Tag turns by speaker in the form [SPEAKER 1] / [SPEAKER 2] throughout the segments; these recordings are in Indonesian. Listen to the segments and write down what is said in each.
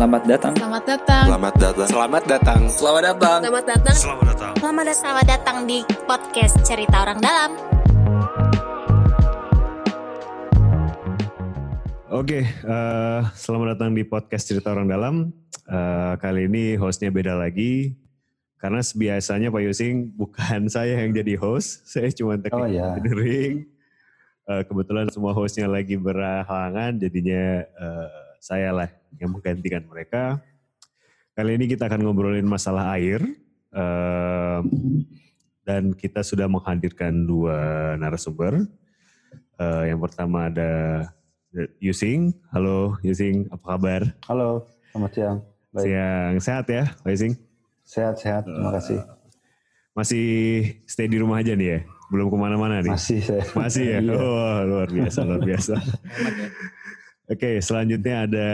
[SPEAKER 1] Selamat datang.
[SPEAKER 2] Selamat datang.
[SPEAKER 3] Selamat datang.
[SPEAKER 4] Selamat datang.
[SPEAKER 3] Selamat datang.
[SPEAKER 2] Selamat datang.
[SPEAKER 4] Selamat datang.
[SPEAKER 5] Selamat datang. Selamat datang di podcast Cerita Orang Dalam.
[SPEAKER 6] Oke, eh, selamat datang di podcast Cerita Orang Dalam. Eh, kali ini hostnya beda lagi. Karena biasanya Pak Yusing bukan saya yang jadi host, saya cuma teknik
[SPEAKER 7] Oh, ya.
[SPEAKER 6] engineering. Eh, kebetulan semua hostnya lagi berhalangan, jadinya eh, saya lah yang menggantikan mereka. Kali ini kita akan ngobrolin masalah air. Eh, dan kita sudah menghadirkan dua narasumber. Eh, yang pertama ada Yusing. Halo Yusing, apa kabar?
[SPEAKER 7] Halo, selamat siang. Baik,
[SPEAKER 6] Siang sehat ya, Pak Yusing?
[SPEAKER 7] sehat-sehat. Terima kasih.
[SPEAKER 6] Masih stay di rumah aja nih ya? Belum ke mana-mana nih?
[SPEAKER 7] Masih saya.
[SPEAKER 6] Masih ya?
[SPEAKER 7] Iya.
[SPEAKER 6] Oh, luar biasa, luar biasa. Oke, selanjutnya ada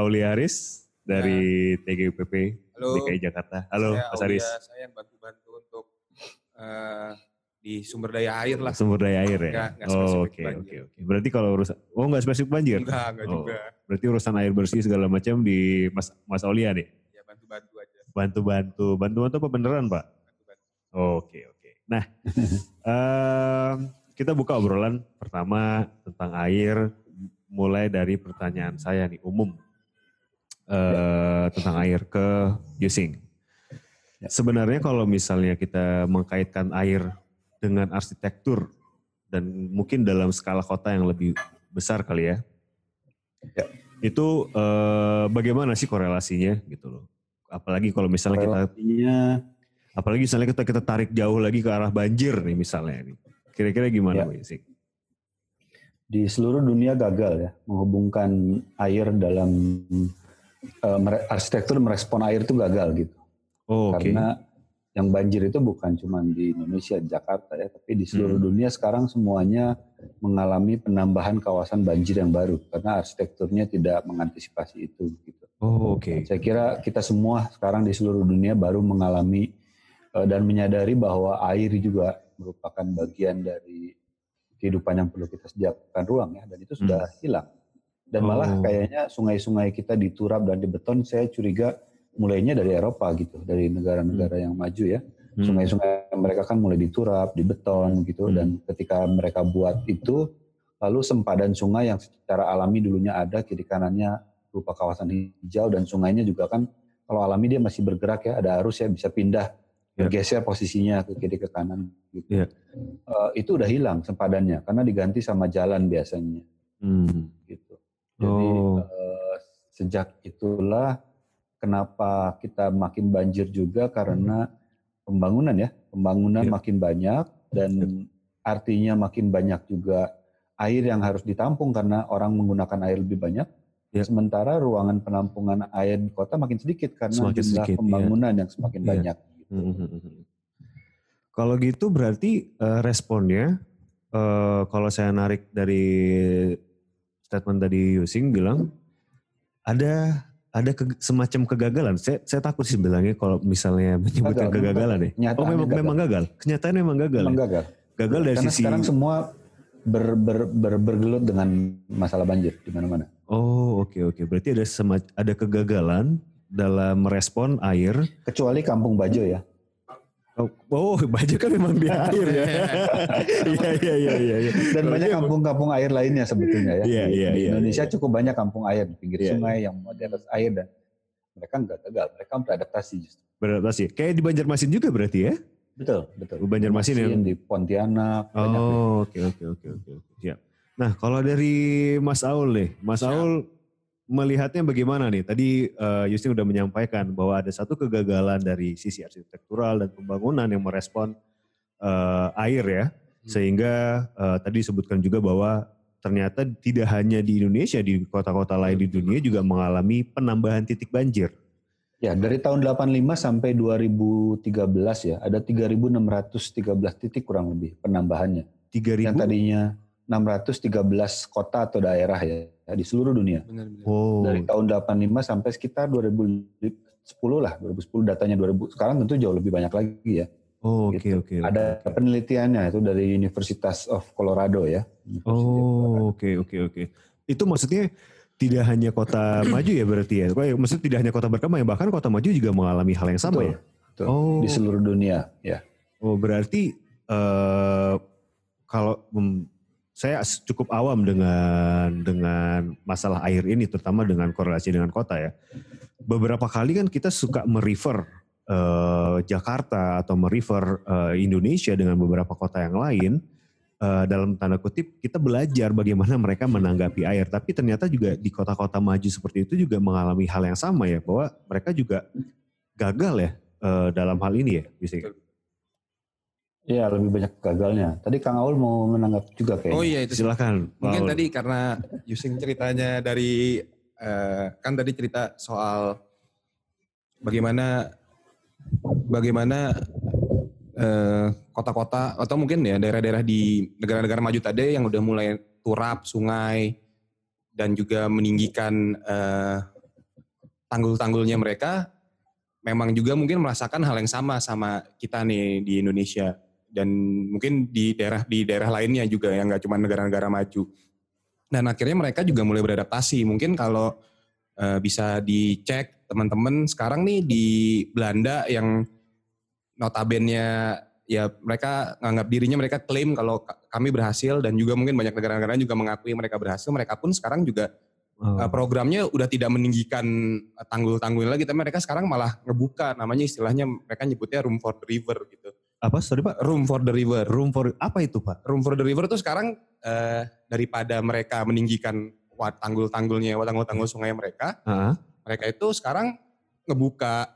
[SPEAKER 6] Aulia Aris dari TGUPP
[SPEAKER 4] Halo.
[SPEAKER 6] DKI Jakarta. Halo,
[SPEAKER 4] saya
[SPEAKER 6] Mas
[SPEAKER 4] Aulia,
[SPEAKER 6] Aris.
[SPEAKER 4] Saya yang bantu-bantu untuk eh, di sumber daya air lah.
[SPEAKER 6] Sumber daya air ya?
[SPEAKER 4] Nggak- nggak
[SPEAKER 6] Oh, Oke, oke, oke. Berarti kalau urusan, oh nggak spesifik banjir?
[SPEAKER 4] Enggak, enggak
[SPEAKER 6] Oh,
[SPEAKER 4] juga.
[SPEAKER 6] Berarti urusan air bersih segala macam di Mas Mas Aulia nih?
[SPEAKER 4] Ya bantu-bantu aja.
[SPEAKER 6] Bantu-bantu. Bantu-bantu apa beneran Pak?
[SPEAKER 4] Bantu-bantu.
[SPEAKER 6] Oke, oke. Nah, em, kita buka obrolan pertama tentang air, mulai dari pertanyaan saya nih, umum. eh, tentang air ke Yusing.
[SPEAKER 7] Ya.
[SPEAKER 6] Sebenarnya kalau misalnya kita mengkaitkan air dengan arsitektur dan mungkin dalam skala kota yang lebih besar kali ya,
[SPEAKER 7] Ya.
[SPEAKER 6] itu eh, bagaimana sih korelasinya gitu loh? Apalagi kalau misalnya kita Apalagi misalnya kita kita tarik jauh lagi ke arah banjir nih misalnya nih. Kira-kira gimana
[SPEAKER 7] Ya.
[SPEAKER 6] Bu?
[SPEAKER 7] Di seluruh dunia gagal ya menghubungkan air dalam mere- arsitektur merespon air itu gagal gitu.
[SPEAKER 6] Oh, Oke.
[SPEAKER 7] Karena yang banjir itu bukan cuma di Indonesia, Jakarta ya, tapi di seluruh
[SPEAKER 6] Hmm.
[SPEAKER 7] dunia sekarang semuanya mengalami penambahan kawasan banjir yang baru karena arsitekturnya tidak mengantisipasi itu gitu.
[SPEAKER 6] Oh, oke.
[SPEAKER 7] Saya kira kita semua sekarang di seluruh dunia baru mengalami eh, dan menyadari bahwa air juga merupakan bagian dari kehidupan yang perlu kita sediakan ruang ya dan itu sudah hilang. Dan malah
[SPEAKER 6] Oh.
[SPEAKER 7] kayaknya sungai-sungai kita diturap dan dibeton saya curiga mulainya dari Eropa gitu, dari negara-negara yang maju ya.
[SPEAKER 6] Hmm.
[SPEAKER 7] Sungai-sungai mereka kan mulai diturap, dibeton gitu
[SPEAKER 6] Hmm.
[SPEAKER 7] dan ketika mereka buat itu lalu sempadan sungai yang secara alami dulunya ada kiri kanannya berupa kawasan hijau dan sungainya juga kan kalau alami dia masih bergerak ya ada arus ya bisa pindah. Bergeser posisinya ke kiri ke kanan gitu.
[SPEAKER 6] Ya.
[SPEAKER 7] Eh, itu udah hilang sempadannya karena diganti sama jalan biasanya
[SPEAKER 6] Hmm.
[SPEAKER 7] gitu. Jadi
[SPEAKER 6] Oh.
[SPEAKER 7] eh, sejak itulah kenapa kita makin banjir juga karena pembangunan ya, pembangunan
[SPEAKER 6] Ya.
[SPEAKER 7] makin banyak dan artinya makin banyak juga air yang harus ditampung karena orang menggunakan air lebih banyak.
[SPEAKER 6] Ya.
[SPEAKER 7] Sementara ruangan penampungan air di kota makin sedikit karena
[SPEAKER 6] Semakin
[SPEAKER 7] jumlah
[SPEAKER 6] sedikit, iya.
[SPEAKER 7] pembangunan yang semakin
[SPEAKER 6] Iya.
[SPEAKER 7] banyak.
[SPEAKER 6] Hmm, hmm, hmm. Kalau gitu berarti eh, responnya eh, kalau saya narik dari statement tadi Yusing bilang ada ada ke- semacam kegagalan. Saya, saya takut sih bilangnya kalau misalnya menyebutkan
[SPEAKER 7] Gagal,
[SPEAKER 6] kegagalan ya.
[SPEAKER 7] Kenyataannya
[SPEAKER 6] Oh memang
[SPEAKER 7] gagal.
[SPEAKER 6] memang gagal. Kenyataan memang gagal.
[SPEAKER 7] Memang
[SPEAKER 6] ya?
[SPEAKER 7] gagal.
[SPEAKER 6] Gagal dari
[SPEAKER 7] Karena
[SPEAKER 6] sisi
[SPEAKER 7] sekarang semua ber, ber, ber, bergelut dengan masalah banjir di mana-mana.
[SPEAKER 6] Oh oke oke. Berarti ada sema- ada kegagalan dalam merespon air.
[SPEAKER 7] Kecuali Kampung Bajo ya.
[SPEAKER 6] Oh, oh baju kan memang di air ya. Iya iya iya iya. iya.
[SPEAKER 7] Dan banyak kampung-kampung air lainnya sebetulnya ya.
[SPEAKER 6] Iya,
[SPEAKER 7] Di-
[SPEAKER 6] iya,
[SPEAKER 7] di
[SPEAKER 6] iya,
[SPEAKER 7] Indonesia
[SPEAKER 6] iya.
[SPEAKER 7] cukup banyak kampung air di pinggir
[SPEAKER 6] Iya,
[SPEAKER 7] sungai yang di atas air dan mereka nggak gagal, mereka beradaptasi justru.
[SPEAKER 6] Beradaptasi. Kayak di Banjarmasin juga berarti ya?
[SPEAKER 7] Betul, betul.
[SPEAKER 6] Banjarmasin yang
[SPEAKER 7] di Pontianak.
[SPEAKER 6] Oh oke oke oke oke. oke. Siap. Nah kalau dari Mas Aul nih, Mas
[SPEAKER 4] Siap.
[SPEAKER 6] Aul melihatnya bagaimana nih? Tadi eh, Yustin udah menyampaikan bahwa ada satu kegagalan dari sisi arsitektural dan pembangunan yang merespon eh, air ya, sehingga eh, tadi disebutkan juga bahwa ternyata tidak hanya di Indonesia, di kota-kota lain di dunia juga mengalami penambahan titik banjir.
[SPEAKER 7] Ya, dari tahun 85 sampai 2013 ya, ada 3.613 titik kurang lebih penambahannya.
[SPEAKER 6] 3000
[SPEAKER 7] Yang tadinya 613 kota atau daerah ya, ya, di seluruh dunia.
[SPEAKER 4] Benar-benar.
[SPEAKER 6] Oh,
[SPEAKER 7] Dari tahun 85 sampai sekitar 2010 lah, 2010 datanya 2000. Sekarang tentu jauh lebih banyak lagi ya.
[SPEAKER 6] oh, oke
[SPEAKER 7] gitu.
[SPEAKER 6] oke.
[SPEAKER 7] Ada penelitiannya itu dari Universitas of Colorado ya.
[SPEAKER 6] Oh, oke oke oke. Itu maksudnya tidak hanya kota maju ya berarti ya. Ya, Maksudnya tidak hanya kota berkembang ya, bahkan kota maju juga mengalami hal yang sama
[SPEAKER 7] Betul.
[SPEAKER 6] ya.
[SPEAKER 7] Betul.
[SPEAKER 6] Oh.
[SPEAKER 7] Di seluruh dunia, ya.
[SPEAKER 6] Oh berarti eh kalau saya cukup awam dengan dengan masalah air ini, terutama dengan korelasi dengan kota ya. Beberapa kali kan kita suka merefer eh, Jakarta atau merefer eh, Indonesia dengan beberapa kota yang lain. Eh, dalam tanda kutip kita belajar bagaimana mereka menanggapi air, tapi ternyata juga di kota-kota maju seperti itu juga mengalami hal yang sama ya, bahwa mereka juga gagal ya eh, dalam hal ini ya, bisa.
[SPEAKER 7] Iya, lebih banyak gagalnya. Tadi Kang Aul mau menanggap juga kayaknya.
[SPEAKER 4] Oh iya itu
[SPEAKER 6] Silakan.
[SPEAKER 4] Mungkin
[SPEAKER 6] Paul.
[SPEAKER 4] tadi karena using ceritanya dari eh, kan tadi cerita soal bagaimana bagaimana eh, kota-kota atau mungkin ya daerah-daerah di negara-negara maju tadi yang udah mulai turap sungai dan juga meninggikan eh, tanggul-tanggulnya mereka memang juga mungkin merasakan hal yang sama sama kita nih di Indonesia dan mungkin di daerah di daerah lainnya juga yang nggak cuma negara-negara maju. Dan akhirnya mereka juga mulai beradaptasi. Mungkin kalau eh, bisa dicek teman-teman sekarang nih di Belanda yang notabene ya mereka nganggap dirinya mereka klaim kalau ka- kami berhasil dan juga mungkin banyak negara-negara juga mengakui mereka berhasil. Mereka pun sekarang juga
[SPEAKER 6] Oh.
[SPEAKER 4] Uh, programnya udah tidak meninggikan uh, tanggul-tanggul lagi, tapi mereka sekarang malah ngebuka, namanya istilahnya mereka nyebutnya room for the river gitu.
[SPEAKER 6] Apa sorry Pak?
[SPEAKER 4] Room for the river.
[SPEAKER 6] Room for apa itu Pak?
[SPEAKER 4] Room for the river tuh sekarang uh, daripada mereka meninggikan tanggul-tanggulnya, tanggul-tanggul sungai mereka,
[SPEAKER 6] Ah,
[SPEAKER 4] mereka itu sekarang ngebuka,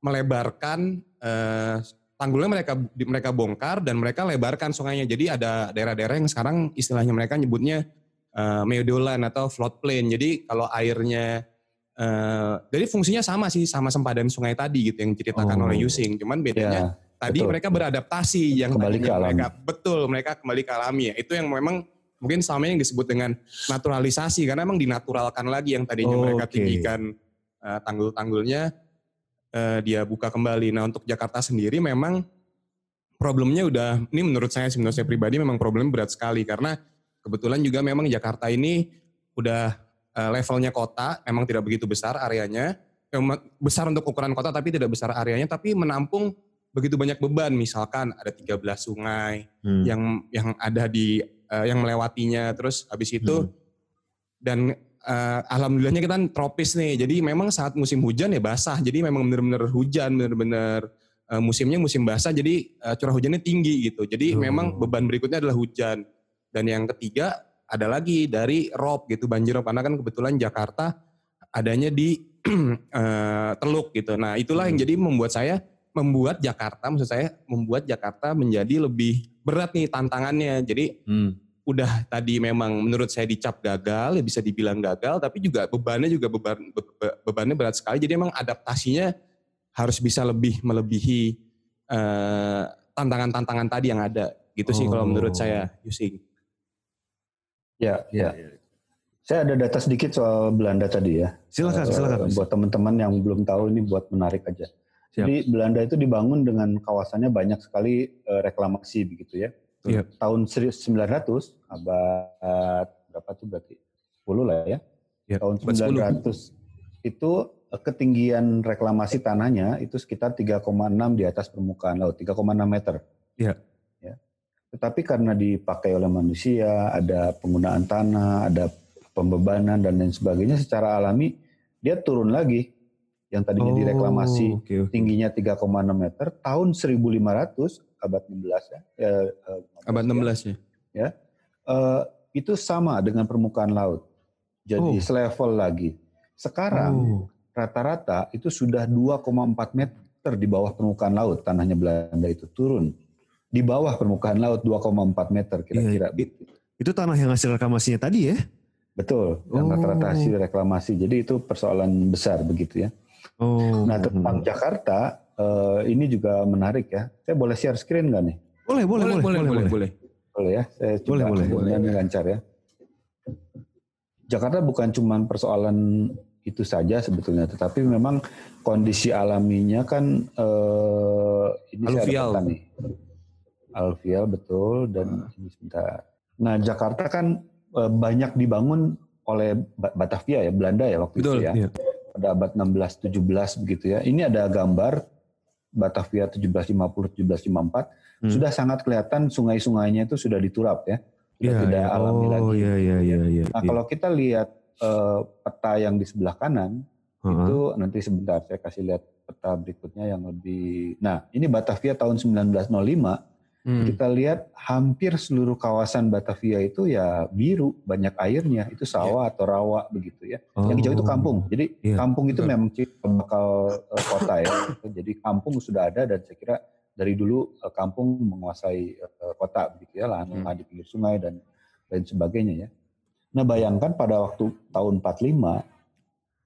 [SPEAKER 4] melebarkan uh, tanggulnya mereka mereka bongkar dan mereka lebarkan sungainya. Jadi ada daerah-daerah yang sekarang istilahnya mereka nyebutnya uh, meadow-land atau floodplain. Jadi kalau airnya uh, jadi fungsinya sama sih sama sempadan sungai tadi gitu yang diceritakan
[SPEAKER 6] Oh.
[SPEAKER 4] oleh Yusing. Cuman bedanya
[SPEAKER 7] Ya,
[SPEAKER 4] tadi
[SPEAKER 7] betul.
[SPEAKER 4] mereka beradaptasi yang
[SPEAKER 7] Kembali ke alam.
[SPEAKER 4] mereka betul mereka kembali ke alami ya. Itu yang memang mungkin ini yang disebut dengan naturalisasi karena memang dinaturalkan lagi yang tadinya
[SPEAKER 6] Oh,
[SPEAKER 4] mereka
[SPEAKER 6] oke.
[SPEAKER 4] tinggikan uh, tanggul-tanggulnya uh, dia buka kembali. Nah untuk Jakarta sendiri memang problemnya udah ini menurut saya menurut saya pribadi memang problemnya berat sekali karena kebetulan juga memang Jakarta ini udah uh, levelnya kota memang tidak begitu besar areanya Memang besar untuk ukuran kota tapi tidak besar areanya tapi menampung begitu banyak beban misalkan ada 13 sungai
[SPEAKER 6] hmm.
[SPEAKER 4] yang yang ada di eh, yang melewatinya terus habis itu
[SPEAKER 6] Hmm.
[SPEAKER 4] dan eh, alhamdulillahnya kita kan tropis nih jadi memang saat musim hujan ya basah jadi memang benar-benar hujan benar-benar eh, musimnya musim basah jadi eh, curah hujannya tinggi gitu jadi
[SPEAKER 6] Oh.
[SPEAKER 4] memang beban berikutnya adalah hujan dan yang ketiga ada lagi dari rob gitu banjir rob karena kan kebetulan Jakarta adanya di eh, Teluk gitu nah itulah yang
[SPEAKER 6] Hmm.
[SPEAKER 4] jadi membuat saya membuat Jakarta maksud saya membuat Jakarta menjadi lebih berat nih tantangannya jadi
[SPEAKER 6] Hmm.
[SPEAKER 4] udah tadi memang menurut saya dicap gagal ya bisa dibilang gagal tapi juga bebannya juga beban be- be- bebannya berat sekali jadi memang adaptasinya harus bisa lebih melebihi eh, tantangan-tantangan tadi yang ada gitu sih kalau menurut
[SPEAKER 6] Oh.
[SPEAKER 4] saya Yusing
[SPEAKER 7] ya,
[SPEAKER 6] Ya,
[SPEAKER 7] ya. Saya ada data sedikit soal Belanda tadi ya.
[SPEAKER 6] Silakan,
[SPEAKER 7] Eh,
[SPEAKER 6] silakan.
[SPEAKER 7] Buat teman-teman yang belum tahu ini buat menarik aja.
[SPEAKER 6] Siap.
[SPEAKER 7] Jadi Belanda itu dibangun dengan kawasannya banyak sekali eh, reklamasi begitu ya.
[SPEAKER 6] Iya.
[SPEAKER 7] Tahun 1900 abad berapa tuh berarti 10 lah ya.
[SPEAKER 6] Iya,
[SPEAKER 7] Tahun
[SPEAKER 4] abad
[SPEAKER 7] 1900 itu eh, ketinggian reklamasi tanahnya itu sekitar 3,6 di atas permukaan laut, 3,6 meter.
[SPEAKER 6] Iya.
[SPEAKER 7] Ya. Tetapi karena dipakai oleh manusia, ada penggunaan tanah, ada pembebanan dan lain sebagainya secara alami dia turun lagi. Yang tadinya direklamasi
[SPEAKER 6] Oh, oke, oke.
[SPEAKER 7] tingginya 3,6 meter tahun 1500 abad 16 ya. eh, eh,
[SPEAKER 4] abad 16 ya
[SPEAKER 7] eh, itu sama dengan permukaan laut. Jadi
[SPEAKER 6] Oh.
[SPEAKER 7] selevel lagi. Sekarang
[SPEAKER 6] Oh.
[SPEAKER 7] rata-rata itu sudah 2,4 meter di bawah permukaan laut tanahnya Belanda itu turun. Di bawah permukaan laut 2,4 meter kira-kira.
[SPEAKER 6] Iya, Itu tanah yang hasil reklamasinya tadi ya?
[SPEAKER 7] Betul, yang
[SPEAKER 6] Oh.
[SPEAKER 7] rata-rata hasil reklamasi. Jadi itu persoalan besar begitu ya.
[SPEAKER 6] Oh.
[SPEAKER 7] Nah tentang Jakarta eh, ini juga menarik ya. Saya boleh share screen nggak nih?
[SPEAKER 6] Boleh, boleh, boleh, boleh, boleh.
[SPEAKER 4] boleh.
[SPEAKER 7] Boleh ya, saya coba
[SPEAKER 6] Boleh, boleh.
[SPEAKER 7] ini lancar ya. Jakarta bukan cuma persoalan itu saja sebetulnya, tetapi memang kondisi alaminya kan eh, ini
[SPEAKER 4] Aluvial.
[SPEAKER 7] nih. Alvial betul dan ini sebentar. Nah Jakarta kan eh, banyak dibangun oleh Batavia ya Belanda ya waktu
[SPEAKER 4] Betul,
[SPEAKER 7] itu ya.
[SPEAKER 6] iya.
[SPEAKER 7] Pada abad 16 17 begitu ya. Ini ada gambar Batavia 1750 1754
[SPEAKER 6] Hmm.
[SPEAKER 7] sudah sangat kelihatan sungai-sungainya itu sudah diturap ya. Sudah
[SPEAKER 6] Iya,
[SPEAKER 7] tidak
[SPEAKER 6] iya.
[SPEAKER 7] alami
[SPEAKER 6] oh,
[SPEAKER 7] lagi.
[SPEAKER 6] iya, iya, iya, iya.
[SPEAKER 7] Nah,
[SPEAKER 6] iya.
[SPEAKER 7] kalau kita lihat eh, peta yang di sebelah kanan
[SPEAKER 6] Heeh.
[SPEAKER 7] itu nanti sebentar saya kasih lihat peta berikutnya yang lebih. Nah, ini Batavia tahun 1905
[SPEAKER 4] Hmm.
[SPEAKER 7] kita lihat hampir seluruh kawasan Batavia itu ya biru, banyak airnya, itu sawah atau rawa begitu ya. Yang hijau itu
[SPEAKER 6] Oh.
[SPEAKER 7] kampung. Jadi
[SPEAKER 6] Iya,
[SPEAKER 7] kampung itu memang bakal eh, kota ya. Jadi kampung sudah ada dan saya kira dari dulu eh, kampung menguasai eh, kota begitu ya, lahan-lahan di pinggir sungai dan lain sebagainya ya. Nah, bayangkan pada waktu tahun 45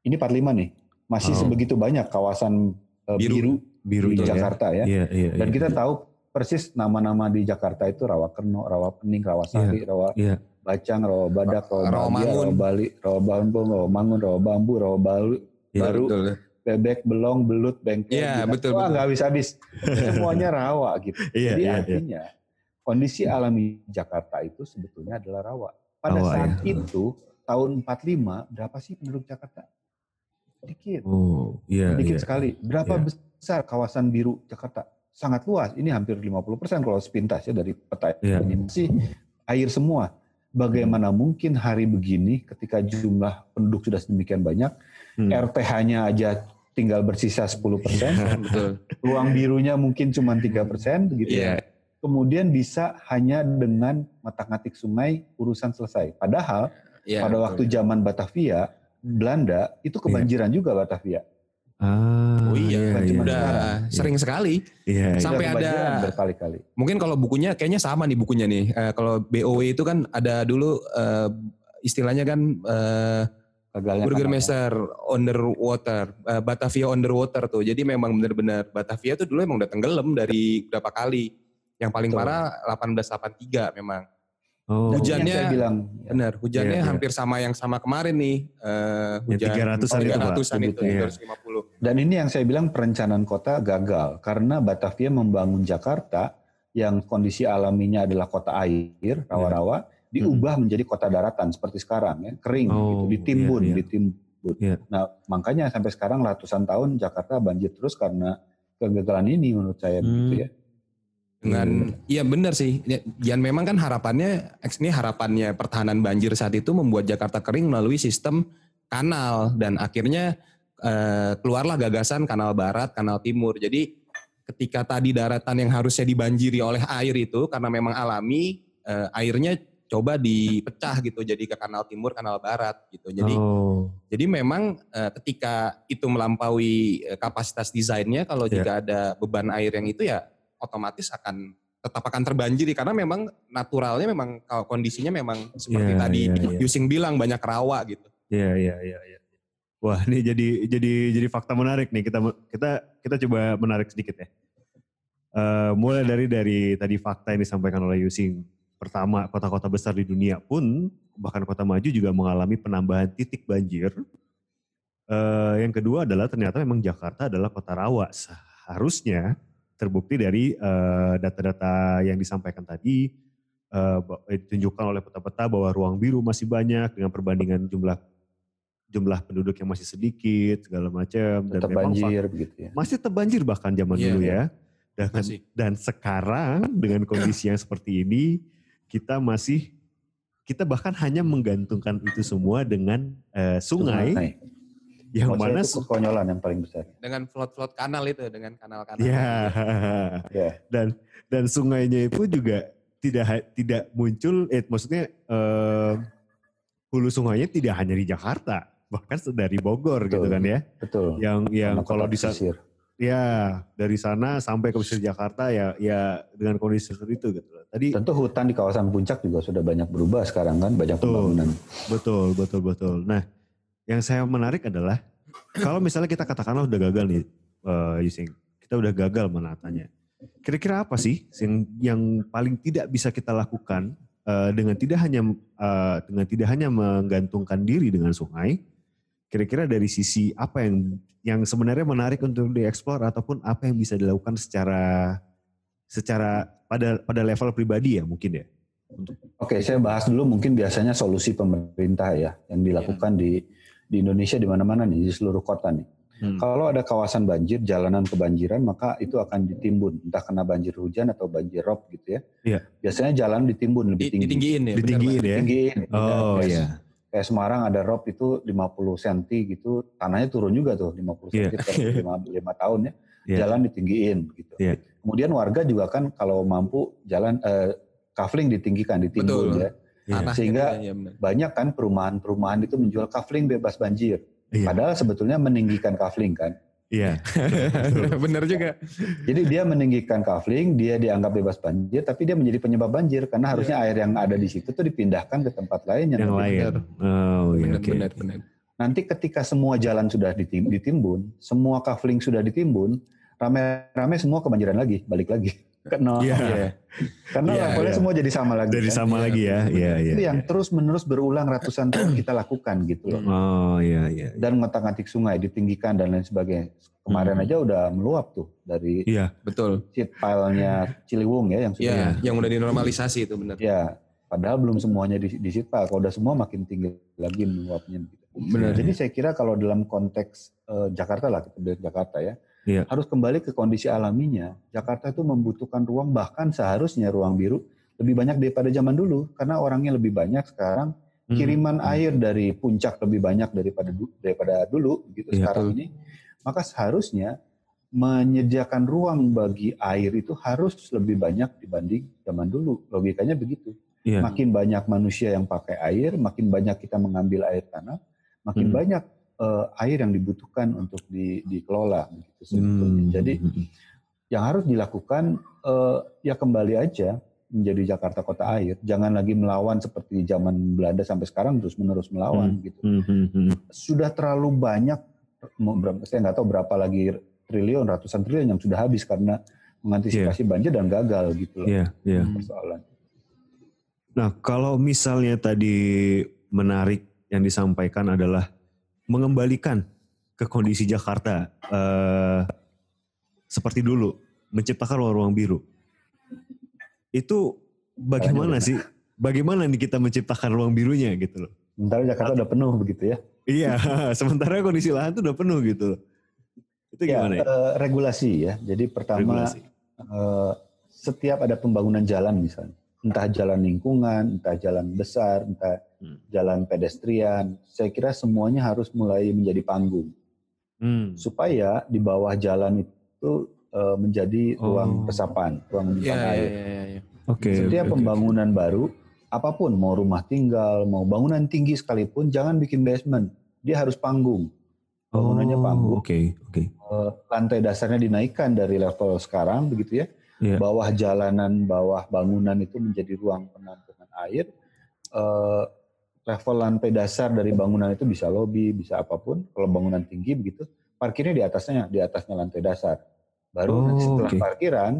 [SPEAKER 7] ini 45 nih, masih
[SPEAKER 6] Oh.
[SPEAKER 7] sebegitu banyak kawasan
[SPEAKER 4] Biru.
[SPEAKER 7] biru,
[SPEAKER 6] biru
[SPEAKER 7] di
[SPEAKER 6] ya.
[SPEAKER 7] Jakarta ya.
[SPEAKER 6] Iya, iya,
[SPEAKER 7] Dan
[SPEAKER 6] iya,
[SPEAKER 7] kita
[SPEAKER 6] iya.
[SPEAKER 7] tahu persis nama-nama di Jakarta itu Rawa Kerno, Rawa Pening, Rawa Sari, Rawa
[SPEAKER 6] Iya.
[SPEAKER 7] Bacang, Rawa Badak, Rawa,
[SPEAKER 4] Rawa Mangun.
[SPEAKER 7] Rawa Bali, Rawa Bambung, Rawa Mangun, Rawa Bambu, Rawa Balu,
[SPEAKER 6] Iya,
[SPEAKER 7] Baru,
[SPEAKER 4] Betul.
[SPEAKER 7] Bebek, Belong, Belut, Bengkel.
[SPEAKER 4] Iya,
[SPEAKER 7] Binat.
[SPEAKER 4] betul,
[SPEAKER 7] Wah nggak habis-habis. Semuanya rawa gitu.
[SPEAKER 6] Iya,
[SPEAKER 7] Jadi
[SPEAKER 6] iya, iya.
[SPEAKER 7] artinya kondisi alami Jakarta itu sebetulnya adalah rawa. Pada
[SPEAKER 6] Rawa,
[SPEAKER 7] saat
[SPEAKER 6] ya.
[SPEAKER 7] itu tahun 45 berapa sih penduduk Jakarta? Sedikit.
[SPEAKER 6] Oh, iya,
[SPEAKER 7] Sedikit
[SPEAKER 6] iya.
[SPEAKER 7] sekali. Berapa
[SPEAKER 6] Iya.
[SPEAKER 7] besar kawasan biru Jakarta? Sangat luas. Ini hampir 50% kalau sepintas ya dari peta
[SPEAKER 6] Iya.
[SPEAKER 7] ini. Masih air semua. Bagaimana mungkin hari begini ketika jumlah penduduk sudah sedemikian banyak,
[SPEAKER 6] Hmm.
[SPEAKER 7] RPH-nya aja tinggal bersisa 10%,
[SPEAKER 4] Betul.
[SPEAKER 7] ruang birunya mungkin cuma 3%, begitu
[SPEAKER 4] Iya.
[SPEAKER 7] ya. Kemudian bisa hanya dengan mata-ngatik sungai urusan selesai. Padahal
[SPEAKER 4] Iya,
[SPEAKER 7] pada
[SPEAKER 4] betul.
[SPEAKER 7] waktu zaman Batavia, Belanda itu kebanjiran juga Batavia.
[SPEAKER 6] Ah,
[SPEAKER 7] Oh
[SPEAKER 4] iya,
[SPEAKER 7] bukan cuma
[SPEAKER 4] udah
[SPEAKER 7] sekarang.
[SPEAKER 4] sering sekali.
[SPEAKER 6] Iya, iya.
[SPEAKER 4] Sampai ada-
[SPEAKER 7] berkali-kali.
[SPEAKER 4] Mungkin kalau bukunya kayaknya sama nih bukunya nih. Eh, kalau BOW itu kan ada dulu eh, istilahnya kan eh,
[SPEAKER 7] Gagalnya
[SPEAKER 4] Burgermeister underwater, eh, Batavia underwater tuh. Jadi memang benar-benar Batavia tuh dulu emang udah tenggelam dari berapa kali. Yang paling
[SPEAKER 7] Betul.
[SPEAKER 4] parah 1883 memang.
[SPEAKER 6] Oh,
[SPEAKER 4] Hujannya-
[SPEAKER 7] saya bilang ya,
[SPEAKER 4] Benar, hujannya
[SPEAKER 6] Iya, iya.
[SPEAKER 4] hampir sama yang sama kemarin nih. eh,
[SPEAKER 6] Yang
[SPEAKER 4] hujan
[SPEAKER 6] 300-an itu, Pak,
[SPEAKER 4] 300-an itu,
[SPEAKER 7] sebutnya.
[SPEAKER 4] 350.
[SPEAKER 7] Dan ini yang saya bilang perencanaan kota gagal karena Batavia membangun Jakarta yang kondisi alaminya adalah kota air, rawa-rawa, diubah menjadi kota daratan seperti sekarang ya, kering
[SPEAKER 6] Oh,
[SPEAKER 7] gitu, ditimbun,
[SPEAKER 6] iya, iya.
[SPEAKER 7] ditimbun.
[SPEAKER 6] Iya.
[SPEAKER 7] Nah, makanya sampai sekarang ratusan tahun Jakarta banjir terus karena kegagalan ini menurut saya
[SPEAKER 6] Hmm.
[SPEAKER 7] begitu ya.
[SPEAKER 4] Dengan iya benar sih. Ya, dan memang kan harapannya ini harapannya pertahanan banjir saat itu membuat Jakarta kering melalui sistem kanal. Dan akhirnya eh, keluarlah gagasan kanal barat kanal timur. Jadi ketika tadi daratan yang harusnya dibanjiri oleh air itu karena memang alami eh, airnya coba dipecah gitu jadi ke kanal timur kanal barat gitu. Jadi
[SPEAKER 6] oh,
[SPEAKER 4] jadi memang eh, ketika itu melampaui eh, kapasitas desainnya, kalau
[SPEAKER 6] Ya.
[SPEAKER 4] jika ada beban air yang itu ya otomatis akan tetap akan terbanjiri karena memang naturalnya memang kalau kondisinya memang seperti
[SPEAKER 6] Ya,
[SPEAKER 4] tadi
[SPEAKER 6] ya, ya.
[SPEAKER 4] Yusing bilang banyak rawa gitu.
[SPEAKER 6] iya, iya, iya, iya. Wah, ini jadi jadi jadi fakta menarik nih. Kita kita kita coba menarik sedikit ya. Eh, mulai dari dari tadi fakta yang disampaikan oleh Yusing. Pertama, kota-kota besar di dunia pun bahkan kota maju juga mengalami penambahan titik banjir. Eh, yang kedua adalah ternyata memang Jakarta adalah kota rawa. Seharusnya terbukti dari eh, data-data yang disampaikan tadi eh, eh, ditunjukkan oleh peta-peta bahwa ruang biru masih banyak dengan perbandingan jumlah jumlah penduduk yang masih sedikit segala macam dan memang
[SPEAKER 7] banjir begitu ya.
[SPEAKER 6] masih terbanjir bahkan zaman
[SPEAKER 4] Iya,
[SPEAKER 6] dulu
[SPEAKER 4] iya.
[SPEAKER 6] ya. Dan,
[SPEAKER 4] Masih.
[SPEAKER 6] dan sekarang dengan kondisi yang seperti ini kita masih kita bahkan hanya menggantungkan itu semua dengan eh, sungai
[SPEAKER 7] Sungai.
[SPEAKER 6] Yang
[SPEAKER 7] saya
[SPEAKER 6] mana
[SPEAKER 7] itu kekonyolan yang paling besar.
[SPEAKER 4] Dengan float-float kanal itu, dengan kanal-kanal.
[SPEAKER 6] ya
[SPEAKER 7] Ya.
[SPEAKER 6] dan dan sungainya itu juga tidak tidak muncul eh maksudnya eh, hulu sungainya tidak hanya di Jakarta bahkan dari Bogor gitu
[SPEAKER 7] Betul.
[SPEAKER 6] kan ya
[SPEAKER 7] Betul.
[SPEAKER 6] yang yang
[SPEAKER 7] Karena
[SPEAKER 6] kalau di ya dari sana sampai ke pesisir Jakarta ya ya dengan kondisi seperti itu gitu loh. tadi
[SPEAKER 7] Tentu hutan di kawasan puncak juga sudah banyak berubah sekarang kan, banyak
[SPEAKER 6] Betul.
[SPEAKER 7] pembangunan.
[SPEAKER 6] betul betul betul nah yang saya menarik adalah kalau misalnya kita katakanlah udah gagal nih eh, Yusing kita udah gagal menatanya kira-kira apa sih yang yang paling tidak bisa kita lakukan eh, dengan tidak hanya eh, dengan tidak hanya menggantungkan diri dengan sungai? Kira-kira dari sisi apa yang yang sebenarnya menarik untuk dieksplor ataupun apa yang bisa dilakukan secara secara pada pada level pribadi ya mungkin ya?
[SPEAKER 7] Oke, saya bahas dulu mungkin biasanya solusi pemerintah ya yang dilakukan di di Indonesia di mana-mana nih di seluruh kota nih.
[SPEAKER 6] Hmm.
[SPEAKER 7] Kalau ada kawasan banjir, jalanan kebanjiran, maka itu akan ditimbun, entah kena banjir hujan atau banjir rob gitu ya.
[SPEAKER 6] Iya.
[SPEAKER 7] Biasanya jalan ditimbun lebih tinggi.
[SPEAKER 4] Ditinggiin ya.
[SPEAKER 6] Ditinggiin ya.
[SPEAKER 7] Tinggiin.
[SPEAKER 6] Oh
[SPEAKER 7] Kayak-
[SPEAKER 6] iya.
[SPEAKER 7] Kayak Semarang ada rob itu 50 cm gitu, tanahnya turun juga tuh 50
[SPEAKER 6] Iya.
[SPEAKER 7] cm per 5, tahun ya.
[SPEAKER 6] Iya.
[SPEAKER 7] Jalan ditinggiin gitu.
[SPEAKER 6] Iya.
[SPEAKER 7] Kemudian warga juga kan kalau mampu jalan eh, kafling ditinggikan, ditimbun
[SPEAKER 4] Betul.
[SPEAKER 7] ya.
[SPEAKER 6] Iya.
[SPEAKER 4] Tanah
[SPEAKER 7] Sehingga-
[SPEAKER 4] gitu ya, benar.
[SPEAKER 7] Banyak kan perumahan-perumahan itu menjual kafling bebas banjir.
[SPEAKER 6] Iya.
[SPEAKER 7] Padahal sebetulnya meninggikan kafling kan.
[SPEAKER 6] Iya.
[SPEAKER 4] Benar juga.
[SPEAKER 7] Jadi dia meninggikan kafling, dia dianggap bebas banjir, tapi dia menjadi penyebab banjir karena harusnya air yang ada di situ tuh dipindahkan ke tempat lain yang,
[SPEAKER 6] Yang
[SPEAKER 7] lebih
[SPEAKER 6] lain.
[SPEAKER 7] benar.
[SPEAKER 6] Oh iya.
[SPEAKER 4] Benar,
[SPEAKER 6] Oke.
[SPEAKER 4] benar, benar.
[SPEAKER 7] Nanti ketika semua jalan sudah ditim- ditimbun, semua kafling sudah ditimbun, rame-rame semua kebanjiran lagi, balik lagi ke nol.
[SPEAKER 6] Iya.
[SPEAKER 4] Iya.
[SPEAKER 7] Karena
[SPEAKER 6] Iya,
[SPEAKER 7] levelnya
[SPEAKER 6] iya.
[SPEAKER 7] semua jadi sama lagi.
[SPEAKER 6] Jadi
[SPEAKER 7] kan.
[SPEAKER 6] sama lagi ya. Iya iya.
[SPEAKER 7] Itu yang terus-menerus berulang ratusan tahun kita lakukan gitu loh.
[SPEAKER 6] Oh iya iya.
[SPEAKER 7] Dan ngotak-ngatik sungai, ditinggikan dan lain sebagainya. Kemarin
[SPEAKER 6] Hmm.
[SPEAKER 7] aja udah meluap tuh dari
[SPEAKER 6] Iya.
[SPEAKER 4] Betul.
[SPEAKER 7] sheet pile-nya Ciliwung ya yang sudah
[SPEAKER 4] Iya,
[SPEAKER 6] Iya.
[SPEAKER 4] yang udah dinormalisasi itu benar.
[SPEAKER 7] Ya, padahal belum semuanya di, di sheet pile. Kalau udah semua makin tinggi lagi meluapnya. Gitu.
[SPEAKER 4] Benar.
[SPEAKER 7] Jadi saya kira kalau dalam konteks eh, Jakarta lah, kita Jakarta ya,
[SPEAKER 6] Iya.
[SPEAKER 7] harus kembali ke kondisi alaminya. Jakarta itu membutuhkan ruang, bahkan seharusnya ruang biru lebih banyak daripada zaman dulu, karena orangnya lebih banyak sekarang.
[SPEAKER 6] Hmm.
[SPEAKER 7] Kiriman air dari puncak lebih banyak daripada daripada dulu, gitu
[SPEAKER 6] Iya.
[SPEAKER 7] sekarang ini. Maka seharusnya menyediakan ruang bagi air itu harus lebih banyak dibanding zaman dulu. Logikanya begitu.
[SPEAKER 6] Iya.
[SPEAKER 7] Makin banyak manusia yang pakai air, makin banyak kita mengambil air tanah, makin
[SPEAKER 6] Hmm.
[SPEAKER 7] banyak eh, air yang dibutuhkan untuk di, dikelola. Begitu sebetulnya.
[SPEAKER 6] Hmm.
[SPEAKER 7] Jadi yang harus dilakukan eh, ya kembali aja menjadi Jakarta kota air. Jangan lagi melawan seperti zaman Belanda sampai sekarang terus menerus melawan gitu.
[SPEAKER 6] Hmm, hmm, hmm.
[SPEAKER 7] Sudah terlalu banyak, saya nggak tahu berapa lagi triliun, ratusan triliun yang sudah habis karena mengantisipasi banjir dan gagal gitu loh
[SPEAKER 6] Iya iya.
[SPEAKER 7] persoalan.
[SPEAKER 6] Nah, kalau misalnya tadi menarik yang disampaikan adalah mengembalikan ke kondisi Jakarta eh, seperti dulu, menciptakan ruang-ruang biru. Itu bagaimana sih? Bagaimana nih kita menciptakan ruang birunya gitu loh?
[SPEAKER 7] Sementara Jakarta udah penuh begitu ya.
[SPEAKER 6] Iya, sementara kondisi lahan tuh udah penuh gitu loh. Itu gimana ya?
[SPEAKER 7] eh, regulasi ya. Jadi pertama
[SPEAKER 6] Regulasi.
[SPEAKER 7] eh, setiap ada pembangunan jalan misalnya, entah jalan lingkungan, entah jalan besar, entah
[SPEAKER 6] Hmm.
[SPEAKER 7] jalan pedestrian, saya kira semuanya harus mulai menjadi panggung
[SPEAKER 6] Hmm.
[SPEAKER 7] supaya di bawah jalan itu eh, menjadi ruang
[SPEAKER 6] Oh.
[SPEAKER 7] resapan, ruang
[SPEAKER 4] Iya,
[SPEAKER 7] menyimpan
[SPEAKER 4] iya,
[SPEAKER 7] air.
[SPEAKER 4] iya, iya.
[SPEAKER 6] Oke.
[SPEAKER 7] Setiap
[SPEAKER 6] oke, oke.
[SPEAKER 7] pembangunan baru, apa pun mau rumah tinggal, mau bangunan tinggi sekalipun, jangan bikin basement. Dia harus panggung. Bangunannya
[SPEAKER 6] Oh,
[SPEAKER 7] panggung.
[SPEAKER 6] Oke, oke.
[SPEAKER 7] Eh, lantai dasarnya dinaikkan dari level sekarang begitu ya.
[SPEAKER 6] Iya.
[SPEAKER 7] Bawah jalanan, bawah bangunan itu menjadi ruang penampungan air. Eh, level lantai dasar dari bangunan itu bisa lobi, bisa apa pun. Kalau bangunan tinggi begitu, parkirnya di atasnya, di atasnya lantai dasar. Baru
[SPEAKER 6] Oh,
[SPEAKER 7] setelah
[SPEAKER 6] oke.
[SPEAKER 7] parkiran,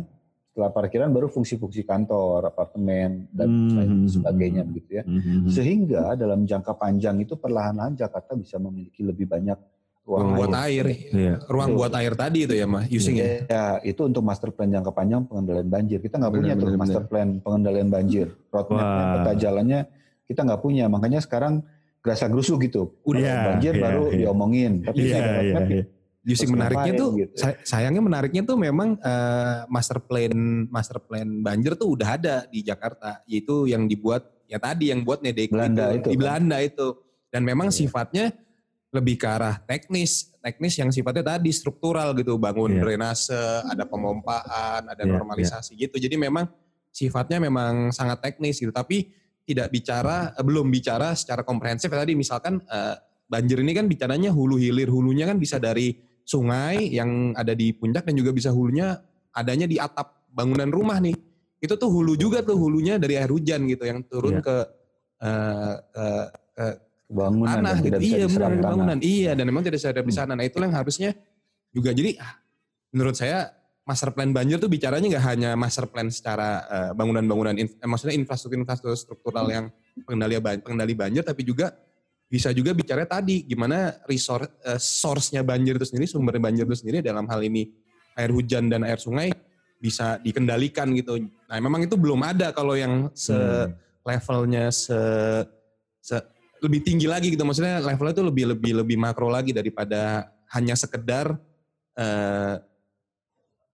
[SPEAKER 7] setelah parkiran baru fungsi-fungsi kantor, apartemen dan
[SPEAKER 6] Hmm,
[SPEAKER 7] lain
[SPEAKER 6] hmm,
[SPEAKER 7] sebagainya
[SPEAKER 6] hmm.
[SPEAKER 7] begitu ya.
[SPEAKER 6] Mhm.
[SPEAKER 7] Sehingga dalam jangka panjang itu perlahan-lahan Jakarta bisa memiliki lebih banyak
[SPEAKER 4] Ruang
[SPEAKER 7] ruang
[SPEAKER 4] buat
[SPEAKER 7] air.
[SPEAKER 4] air.
[SPEAKER 6] Iya.
[SPEAKER 4] Ruang buat air tadi itu ya, Mah, using ya.
[SPEAKER 7] Ya, itu untuk master plan jangka panjang pengendalian banjir. Kita nggak punya tuh
[SPEAKER 4] benar,
[SPEAKER 7] master plan pengendalian banjir. Roadmap peta jalannya kita nggak punya. Makanya sekarang gerasa gerusu gitu.
[SPEAKER 6] Udah,
[SPEAKER 7] Kalau banjir
[SPEAKER 6] iya,
[SPEAKER 7] baru
[SPEAKER 6] iya.
[SPEAKER 7] diomongin. Tapi
[SPEAKER 6] Iya,
[SPEAKER 7] saya
[SPEAKER 6] iya,
[SPEAKER 7] roadmap,
[SPEAKER 6] iya.
[SPEAKER 4] Using
[SPEAKER 7] Terus
[SPEAKER 4] menariknya tuh,
[SPEAKER 7] gitu.
[SPEAKER 4] say- sayangnya menariknya tuh memang eh, master plan master plan banjir tuh udah ada di Jakarta, yaitu yang dibuat ya tadi yang buat Nedeko
[SPEAKER 7] Belanda
[SPEAKER 4] itu,
[SPEAKER 7] itu
[SPEAKER 4] di
[SPEAKER 7] kan?
[SPEAKER 4] Belanda itu. Dan memang
[SPEAKER 7] Iya.
[SPEAKER 4] sifatnya lebih ke arah teknis, teknis yang sifatnya tadi struktural gitu, bangun
[SPEAKER 6] Iya.
[SPEAKER 4] drainase, ada pemompaan, ada
[SPEAKER 6] Iya,
[SPEAKER 4] normalisasi gitu. Jadi memang sifatnya memang sangat teknis gitu, tapi tidak bicara eh, belum bicara secara komprehensif ya tadi misalkan eh, banjir ini kan bicaranya hulu hilir hulunya kan bisa dari sungai yang ada di puncak dan juga bisa hulunya adanya di atap bangunan rumah nih. Itu tuh hulu juga tuh hulunya dari air hujan gitu yang turun
[SPEAKER 6] Iya.
[SPEAKER 4] ke eh, ke
[SPEAKER 7] bangunan
[SPEAKER 4] tanah gitu. Iya benar
[SPEAKER 7] diserap tanah.
[SPEAKER 4] bangunan. Iya dan memang tidak sadar di
[SPEAKER 6] Hmm.
[SPEAKER 4] sana. Nah itulah yang harusnya juga jadi ah, menurut saya master plan banjir tuh bicaranya nggak hanya master plan secara eh, bangunan-bangunan, in- eh, maksudnya infrastruktur-infrastruktur struktural yang pengendali pengendali banjir, tapi juga bisa juga bicara tadi gimana resource eh, source-nya banjir itu sendiri, sumber banjir itu sendiri dalam hal ini air hujan dan air sungai bisa dikendalikan gitu. Nah, memang itu belum ada kalau yang se
[SPEAKER 6] Hmm.
[SPEAKER 4] levelnya se, se- lebih tinggi lagi gitu. Maksudnya levelnya itu lebih lebih lebih makro lagi daripada hanya sekedar eh,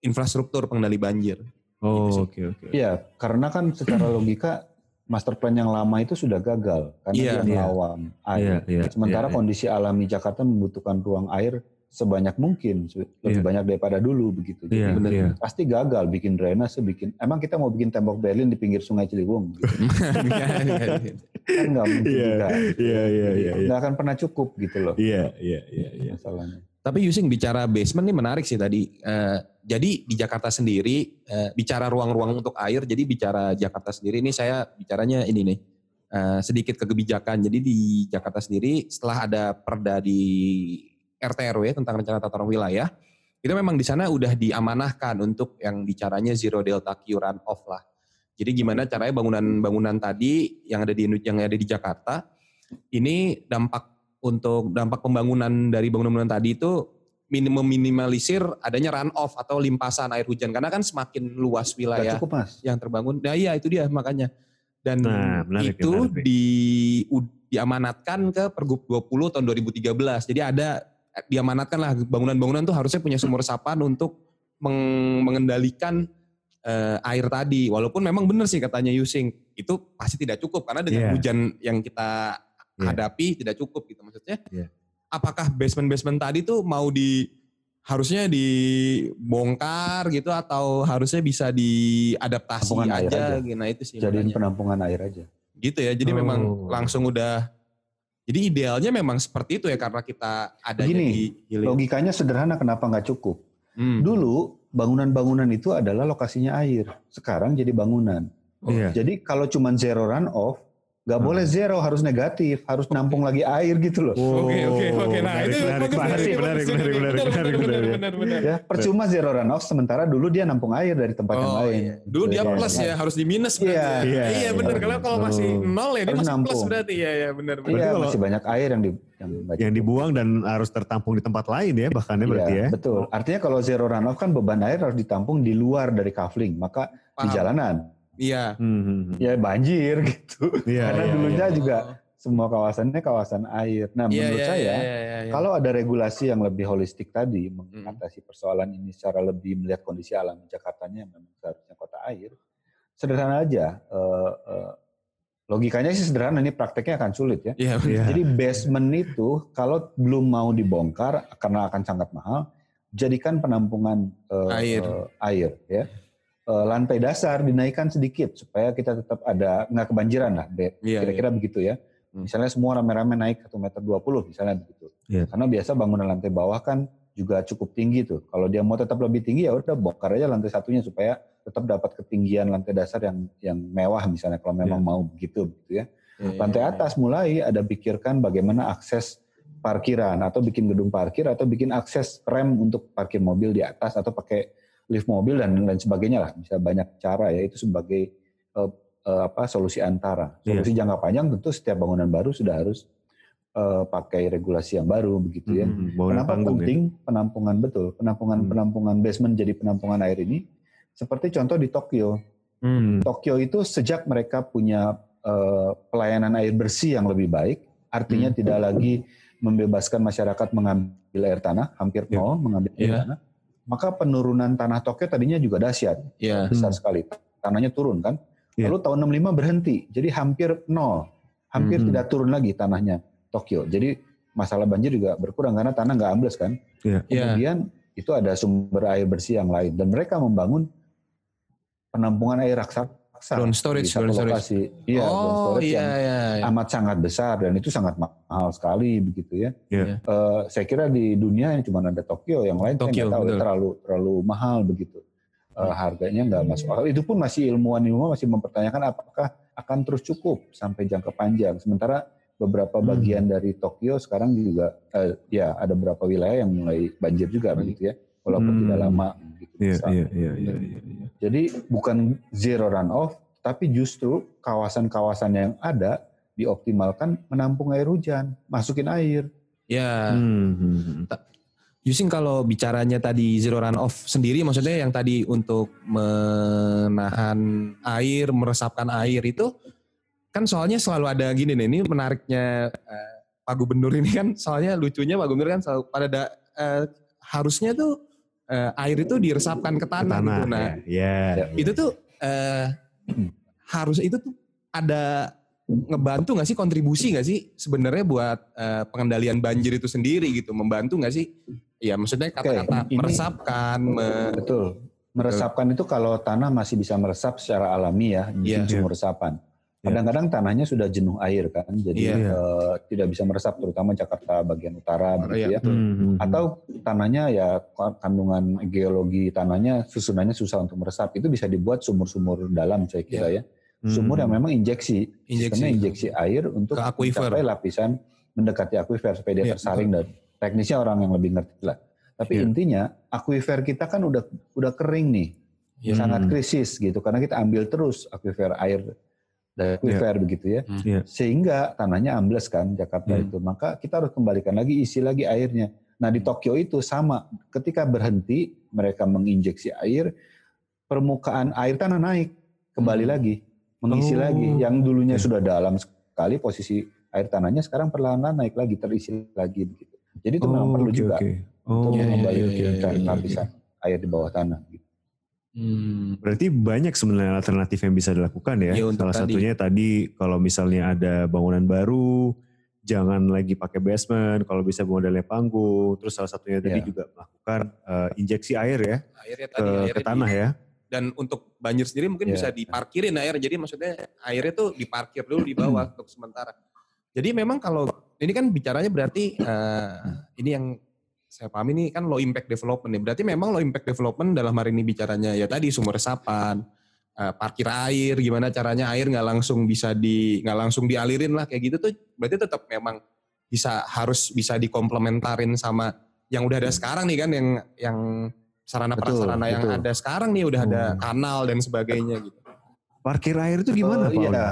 [SPEAKER 4] infrastruktur pengendali banjir.
[SPEAKER 6] Oh,
[SPEAKER 4] Gitu
[SPEAKER 6] oke oke.
[SPEAKER 7] Iya, karena kan secara logika master plan yang lama itu sudah gagal karena
[SPEAKER 4] Iya.
[SPEAKER 7] dia
[SPEAKER 6] Iya.
[SPEAKER 7] melawan air.
[SPEAKER 6] Iya, iya,
[SPEAKER 7] Sementara
[SPEAKER 6] iya, iya.
[SPEAKER 7] kondisi alami Jakarta membutuhkan ruang air sebanyak mungkin, lebih
[SPEAKER 6] Iya.
[SPEAKER 7] banyak daripada dulu begitu. Jadi
[SPEAKER 6] Iya,
[SPEAKER 4] bener.
[SPEAKER 6] iya.
[SPEAKER 7] pasti gagal bikin drainase, bikin. Emang kita mau bikin tembok Berlin di pinggir Sungai Ciliwung, gitu. kan nggak mungkin
[SPEAKER 6] Iya,
[SPEAKER 7] juga.
[SPEAKER 6] iya, iya, iya, iya.
[SPEAKER 7] Nggak akan pernah cukup gitu loh
[SPEAKER 6] Iya, iya, iya, iya.
[SPEAKER 7] masalahnya.
[SPEAKER 4] Tapi Yusing bicara basement ini menarik sih tadi. Eh, jadi di Jakarta sendiri eh, bicara ruang-ruang untuk air. Jadi bicara Jakarta sendiri ini saya bicaranya ini nih eh, sedikit kekebijakan. Jadi di Jakarta sendiri setelah ada perda di RT RW tentang rencana tata ruang wilayah, itu memang di sana udah diamanahkan untuk yang bicaranya zero delta Q run off lah. Jadi gimana caranya bangunan-bangunan tadi yang ada di yang ada di Jakarta ini dampak untuk dampak pembangunan dari bangunan-bangunan tadi itu minim meminimalisir adanya run off atau limpasan air hujan karena kan semakin luas wilayah
[SPEAKER 7] cukup mas.
[SPEAKER 4] yang terbangun. Nah iya itu dia makanya. Dan
[SPEAKER 6] Nah, menarik,
[SPEAKER 4] itu
[SPEAKER 6] menarik
[SPEAKER 4] di diamanatkan ke Pergub 20 tahun 2013. Jadi ada diamanatkan lah bangunan-bangunan tuh harusnya punya sumur resapan untuk meng- mengendalikan eh, air tadi. Walaupun memang benar sih katanya Yusing itu pasti tidak cukup karena dengan
[SPEAKER 6] Iya.
[SPEAKER 4] hujan yang kita
[SPEAKER 6] Iya.
[SPEAKER 4] hadapi tidak cukup gitu maksudnya.
[SPEAKER 6] Iya.
[SPEAKER 4] Apakah basement-basement tadi tuh mau di harusnya dibongkar gitu atau harusnya bisa diadaptasi
[SPEAKER 7] Penampungan air
[SPEAKER 4] aja,
[SPEAKER 7] aja.
[SPEAKER 4] gitu. Nah itu sih
[SPEAKER 7] Jadiin
[SPEAKER 4] makanya.
[SPEAKER 7] penampungan air aja.
[SPEAKER 4] gitu ya. Jadi
[SPEAKER 6] Oh.
[SPEAKER 4] memang langsung udah jadi idealnya memang seperti itu ya karena kita ada di hilir.
[SPEAKER 7] Logikanya sederhana kenapa nggak cukup?
[SPEAKER 4] Hmm.
[SPEAKER 7] Dulu bangunan-bangunan itu adalah lokasinya air. Sekarang jadi bangunan.
[SPEAKER 4] Oh,
[SPEAKER 6] Iya.
[SPEAKER 7] Jadi kalau cuma zero run off, nggak
[SPEAKER 6] Hmm.
[SPEAKER 7] boleh zero, harus negatif, harus nampung lagi air gitu loh.
[SPEAKER 4] Oke oke oke. Nah
[SPEAKER 6] menarik,
[SPEAKER 4] itu
[SPEAKER 6] menarik,
[SPEAKER 4] bagus,
[SPEAKER 6] menarik, menarik, menarik, menarik, menarik, menarik.
[SPEAKER 4] benar.
[SPEAKER 7] Ya, percuma zero run off, sementara dulu dia nampung air dari tempat yang
[SPEAKER 4] Oh
[SPEAKER 7] lain.
[SPEAKER 4] iya. Dulu dia
[SPEAKER 7] Iya,
[SPEAKER 4] plus
[SPEAKER 7] iya.
[SPEAKER 4] ya, harus di minus berarti.
[SPEAKER 7] Iya.
[SPEAKER 4] ya.
[SPEAKER 6] Iya,
[SPEAKER 4] Iya
[SPEAKER 6] iya.
[SPEAKER 4] benar. Kalau kalau masih nol ya dia masih plus
[SPEAKER 7] nampung.
[SPEAKER 4] berarti. Iya iya benar benar.
[SPEAKER 7] Iya, masih banyak air yang di yang,
[SPEAKER 6] Yang dibuang dan harus tertampung di tempat lain ya bahkan ya berarti
[SPEAKER 7] Iya,
[SPEAKER 6] ya.
[SPEAKER 7] betul. Artinya kalau zero run off kan beban air harus ditampung di luar dari kafling, maka di jalanan
[SPEAKER 4] Iya.
[SPEAKER 6] Hmm, hmm, hmm.
[SPEAKER 7] ya banjir gitu.
[SPEAKER 6] Iya,
[SPEAKER 7] Karena
[SPEAKER 6] iya,
[SPEAKER 7] dulunya
[SPEAKER 6] iya.
[SPEAKER 7] juga semua kawasannya kawasan air. Nah,
[SPEAKER 4] Iya,
[SPEAKER 7] menurut
[SPEAKER 4] iya,
[SPEAKER 7] saya
[SPEAKER 4] iya, iya, iya.
[SPEAKER 7] kalau ada regulasi yang lebih holistik tadi mengatasi persoalan ini secara lebih melihat kondisi alam Jakartanya yang memang seharusnya kota air, sederhana aja. eh, eh, logikanya sih sederhana, ini prakteknya akan sulit ya.
[SPEAKER 4] Iya.
[SPEAKER 6] Iya.
[SPEAKER 7] Jadi basement itu kalau belum mau dibongkar karena akan sangat mahal, jadikan penampungan eh,
[SPEAKER 4] Air.
[SPEAKER 7] eh, air ya. Eh, lantai dasar dinaikkan sedikit supaya kita tetap ada nggak kebanjiran lah. Be-
[SPEAKER 4] Iya,
[SPEAKER 7] Kira-kira begitu ya.
[SPEAKER 4] Hmm.
[SPEAKER 7] Misalnya semua rame-rame naik 1 meter 20 misalnya begitu.
[SPEAKER 6] Iya.
[SPEAKER 7] Karena biasa bangunan lantai bawah kan juga cukup tinggi tuh. Kalau dia mau tetap lebih tinggi ya udah bongkar aja lantai satunya supaya tetap dapat ketinggian lantai dasar yang yang mewah misalnya kalau memang mau begitu gitu ya.
[SPEAKER 4] Iya,
[SPEAKER 7] Lantai
[SPEAKER 4] iya,
[SPEAKER 7] atas mulai ada pikirkan bagaimana akses parkiran atau bikin gedung parkir atau bikin akses rem untuk parkir mobil di atas atau pakai lift mobil dan lain sebagainya lah. Bisa banyak cara ya itu sebagai eh, eh, apa solusi antara.
[SPEAKER 6] Iya.
[SPEAKER 7] Solusi jangka panjang tentu setiap bangunan baru sudah harus eh, pakai regulasi yang baru begitu ya.
[SPEAKER 6] Hmm,
[SPEAKER 7] Kenapa
[SPEAKER 6] ya.
[SPEAKER 7] penting penampungan betul penampungan
[SPEAKER 6] Hmm.
[SPEAKER 7] penampungan basement jadi penampungan air ini? Seperti contoh di Tokyo.
[SPEAKER 6] Hmm.
[SPEAKER 7] Tokyo itu sejak mereka punya eh, pelayanan air bersih yang lebih baik, artinya
[SPEAKER 4] Hmm.
[SPEAKER 7] tidak lagi membebaskan masyarakat mengambil air tanah, hampir
[SPEAKER 6] Ya.
[SPEAKER 7] nol mengambil air
[SPEAKER 4] Ya.
[SPEAKER 7] tanah, maka penurunan tanah Tokyo tadinya juga dahsyat,
[SPEAKER 4] Iya.
[SPEAKER 7] besar
[SPEAKER 6] Hmm.
[SPEAKER 7] sekali. Tanahnya turun kan.
[SPEAKER 6] Ya.
[SPEAKER 7] Lalu tahun 65 berhenti, jadi hampir nol, hampir
[SPEAKER 6] Hmm.
[SPEAKER 7] tidak turun lagi tanahnya Tokyo. Jadi masalah banjir juga berkurang karena tanah nggak ambles kan.
[SPEAKER 6] Iya.
[SPEAKER 4] Iya.
[SPEAKER 7] Kemudian itu ada sumber air bersih yang lain dan mereka membangun penampungan air raksasa
[SPEAKER 4] Ground storage,
[SPEAKER 7] di satu
[SPEAKER 4] storage.
[SPEAKER 7] lokasi. Iya,
[SPEAKER 4] oh
[SPEAKER 7] storage
[SPEAKER 4] iya
[SPEAKER 7] yang
[SPEAKER 4] iya. iya.
[SPEAKER 7] amat sangat besar dan itu sangat mahal sekali begitu ya.
[SPEAKER 6] Iya.
[SPEAKER 7] Eh, saya kira di dunia yang cuma ada Tokyo, yang lain
[SPEAKER 4] Tokyo,
[SPEAKER 7] saya nggak tahu
[SPEAKER 4] betul.
[SPEAKER 7] terlalu terlalu mahal begitu. Eh, harganya nggak masuk akal. Itu pun masih ilmuwan-ilmuwan masih mempertanyakan apakah akan terus cukup sampai jangka panjang. Sementara beberapa
[SPEAKER 6] Hmm.
[SPEAKER 7] bagian dari Tokyo sekarang juga eh, ya ada beberapa wilayah yang mulai banjir juga begitu ya, walaupun
[SPEAKER 6] Hmm.
[SPEAKER 7] tidak lama. Gitu,
[SPEAKER 6] iya, iya, iya, iya, iya.
[SPEAKER 7] Jadi bukan zero run off, tapi justru kawasan-kawasan yang ada dioptimalkan menampung air hujan, masukin air.
[SPEAKER 4] Ya.
[SPEAKER 6] Hmm.
[SPEAKER 4] Yusing kalau bicaranya tadi zero run off sendiri maksudnya yang tadi untuk menahan air, meresapkan air itu kan soalnya selalu ada gini nih, ini menariknya eh, Pak Gubernur ini kan soalnya lucunya Pak Gubernur kan selalu pada da, eh, harusnya tuh eh, air itu diresapkan ke tanah,
[SPEAKER 6] Tanah,
[SPEAKER 4] gitu. Nah,
[SPEAKER 6] ya. ya.
[SPEAKER 7] Ya.
[SPEAKER 4] itu tuh eh, harus itu tuh ada ngebantu nggak sih kontribusi nggak sih sebenarnya buat eh, pengendalian banjir itu sendiri gitu membantu nggak sih ya maksudnya kata-kata
[SPEAKER 7] ini-
[SPEAKER 4] meresapkan me-
[SPEAKER 7] Betul. Meresapkan itu kalau tanah masih bisa meresap secara alami ya di
[SPEAKER 4] Iya.
[SPEAKER 7] sumur resapan.
[SPEAKER 6] Iya.
[SPEAKER 7] Kadang-kadang tanahnya sudah jenuh air kan, jadi
[SPEAKER 4] Iya.
[SPEAKER 7] eh, tidak bisa meresap terutama Jakarta bagian utara
[SPEAKER 4] Iya,
[SPEAKER 7] begitu ya.
[SPEAKER 4] betul.
[SPEAKER 6] Hmm.
[SPEAKER 7] Atau tanahnya ya kandungan geologi tanahnya susunannya susah untuk meresap itu bisa dibuat sumur-sumur dalam saya kira ya. Sumur yang memang injeksi,
[SPEAKER 4] Hmm. Injeksi.
[SPEAKER 7] sistemnya injeksi air untuk mencapai lapisan mendekati akuifer supaya dia
[SPEAKER 4] Iya,
[SPEAKER 7] tersaring dan teknisnya orang yang lebih ngerti lah. Tapi
[SPEAKER 6] Iya.
[SPEAKER 7] intinya akuifer kita kan udah udah kering nih,
[SPEAKER 4] Iya.
[SPEAKER 7] sangat
[SPEAKER 6] Hmm.
[SPEAKER 7] krisis gitu karena kita ambil terus akuifer air dari akuifer begitu ya,
[SPEAKER 6] Iya.
[SPEAKER 7] sehingga tanahnya ambles kan Jakarta
[SPEAKER 6] Hmm.
[SPEAKER 7] itu. Maka kita harus kembalikan lagi isi lagi airnya. Nah di Tokyo itu sama, ketika berhenti mereka menginjeksi air, permukaan air tanah naik kembali
[SPEAKER 4] Hmm.
[SPEAKER 7] lagi, mengisi
[SPEAKER 6] Oh.
[SPEAKER 7] lagi. Yang dulunya
[SPEAKER 6] Oke.
[SPEAKER 7] sudah dalam sekali posisi air tanahnya sekarang perlahan-lahan naik lagi, terisi lagi begitu. Jadi itu memang
[SPEAKER 6] Oh,
[SPEAKER 7] perlu
[SPEAKER 6] oke,
[SPEAKER 7] juga untuk
[SPEAKER 6] Oh,
[SPEAKER 4] iya, iya,
[SPEAKER 7] mengembalikan
[SPEAKER 4] iya, iya, iya.
[SPEAKER 7] lapisan air di bawah tanah. Gitu.
[SPEAKER 4] Hmm.
[SPEAKER 6] Berarti banyak sebenarnya alternatif yang bisa dilakukan ya.
[SPEAKER 4] Untuk
[SPEAKER 6] Salah
[SPEAKER 4] tadi.
[SPEAKER 6] satunya tadi kalau misalnya ada bangunan baru, jangan lagi pakai basement, kalau bisa modelnya panggung. Terus salah satunya tadi
[SPEAKER 7] Iya.
[SPEAKER 6] juga melakukan eh, injeksi air ya
[SPEAKER 4] airnya
[SPEAKER 6] ke,
[SPEAKER 4] tadi
[SPEAKER 6] ke
[SPEAKER 4] airnya
[SPEAKER 6] tanah
[SPEAKER 4] di-
[SPEAKER 6] ya.
[SPEAKER 4] dan untuk banjir sendiri mungkin
[SPEAKER 7] Iya.
[SPEAKER 4] bisa diparkirin air jadi maksudnya airnya tuh diparkir dulu di bawah untuk sementara jadi memang kalau ini kan bicaranya berarti eh, ini yang saya pahami ini kan low impact development ya berarti memang low impact development dalam hari ini bicaranya ya tadi sumber resapan eh, parkir air gimana caranya air nggak langsung bisa di nggak langsung dialirin lah kayak gitu tuh berarti tetap memang bisa harus bisa dikomplementarin sama yang udah ada sekarang nih kan yang yang sarana
[SPEAKER 7] Betul,
[SPEAKER 4] prasarana yang
[SPEAKER 7] betul.
[SPEAKER 4] ada sekarang nih udah ada
[SPEAKER 6] Hmm.
[SPEAKER 4] kanal dan sebagainya gitu.
[SPEAKER 6] Parkir air itu gimana
[SPEAKER 7] Oh,
[SPEAKER 6] Pak?
[SPEAKER 7] iya.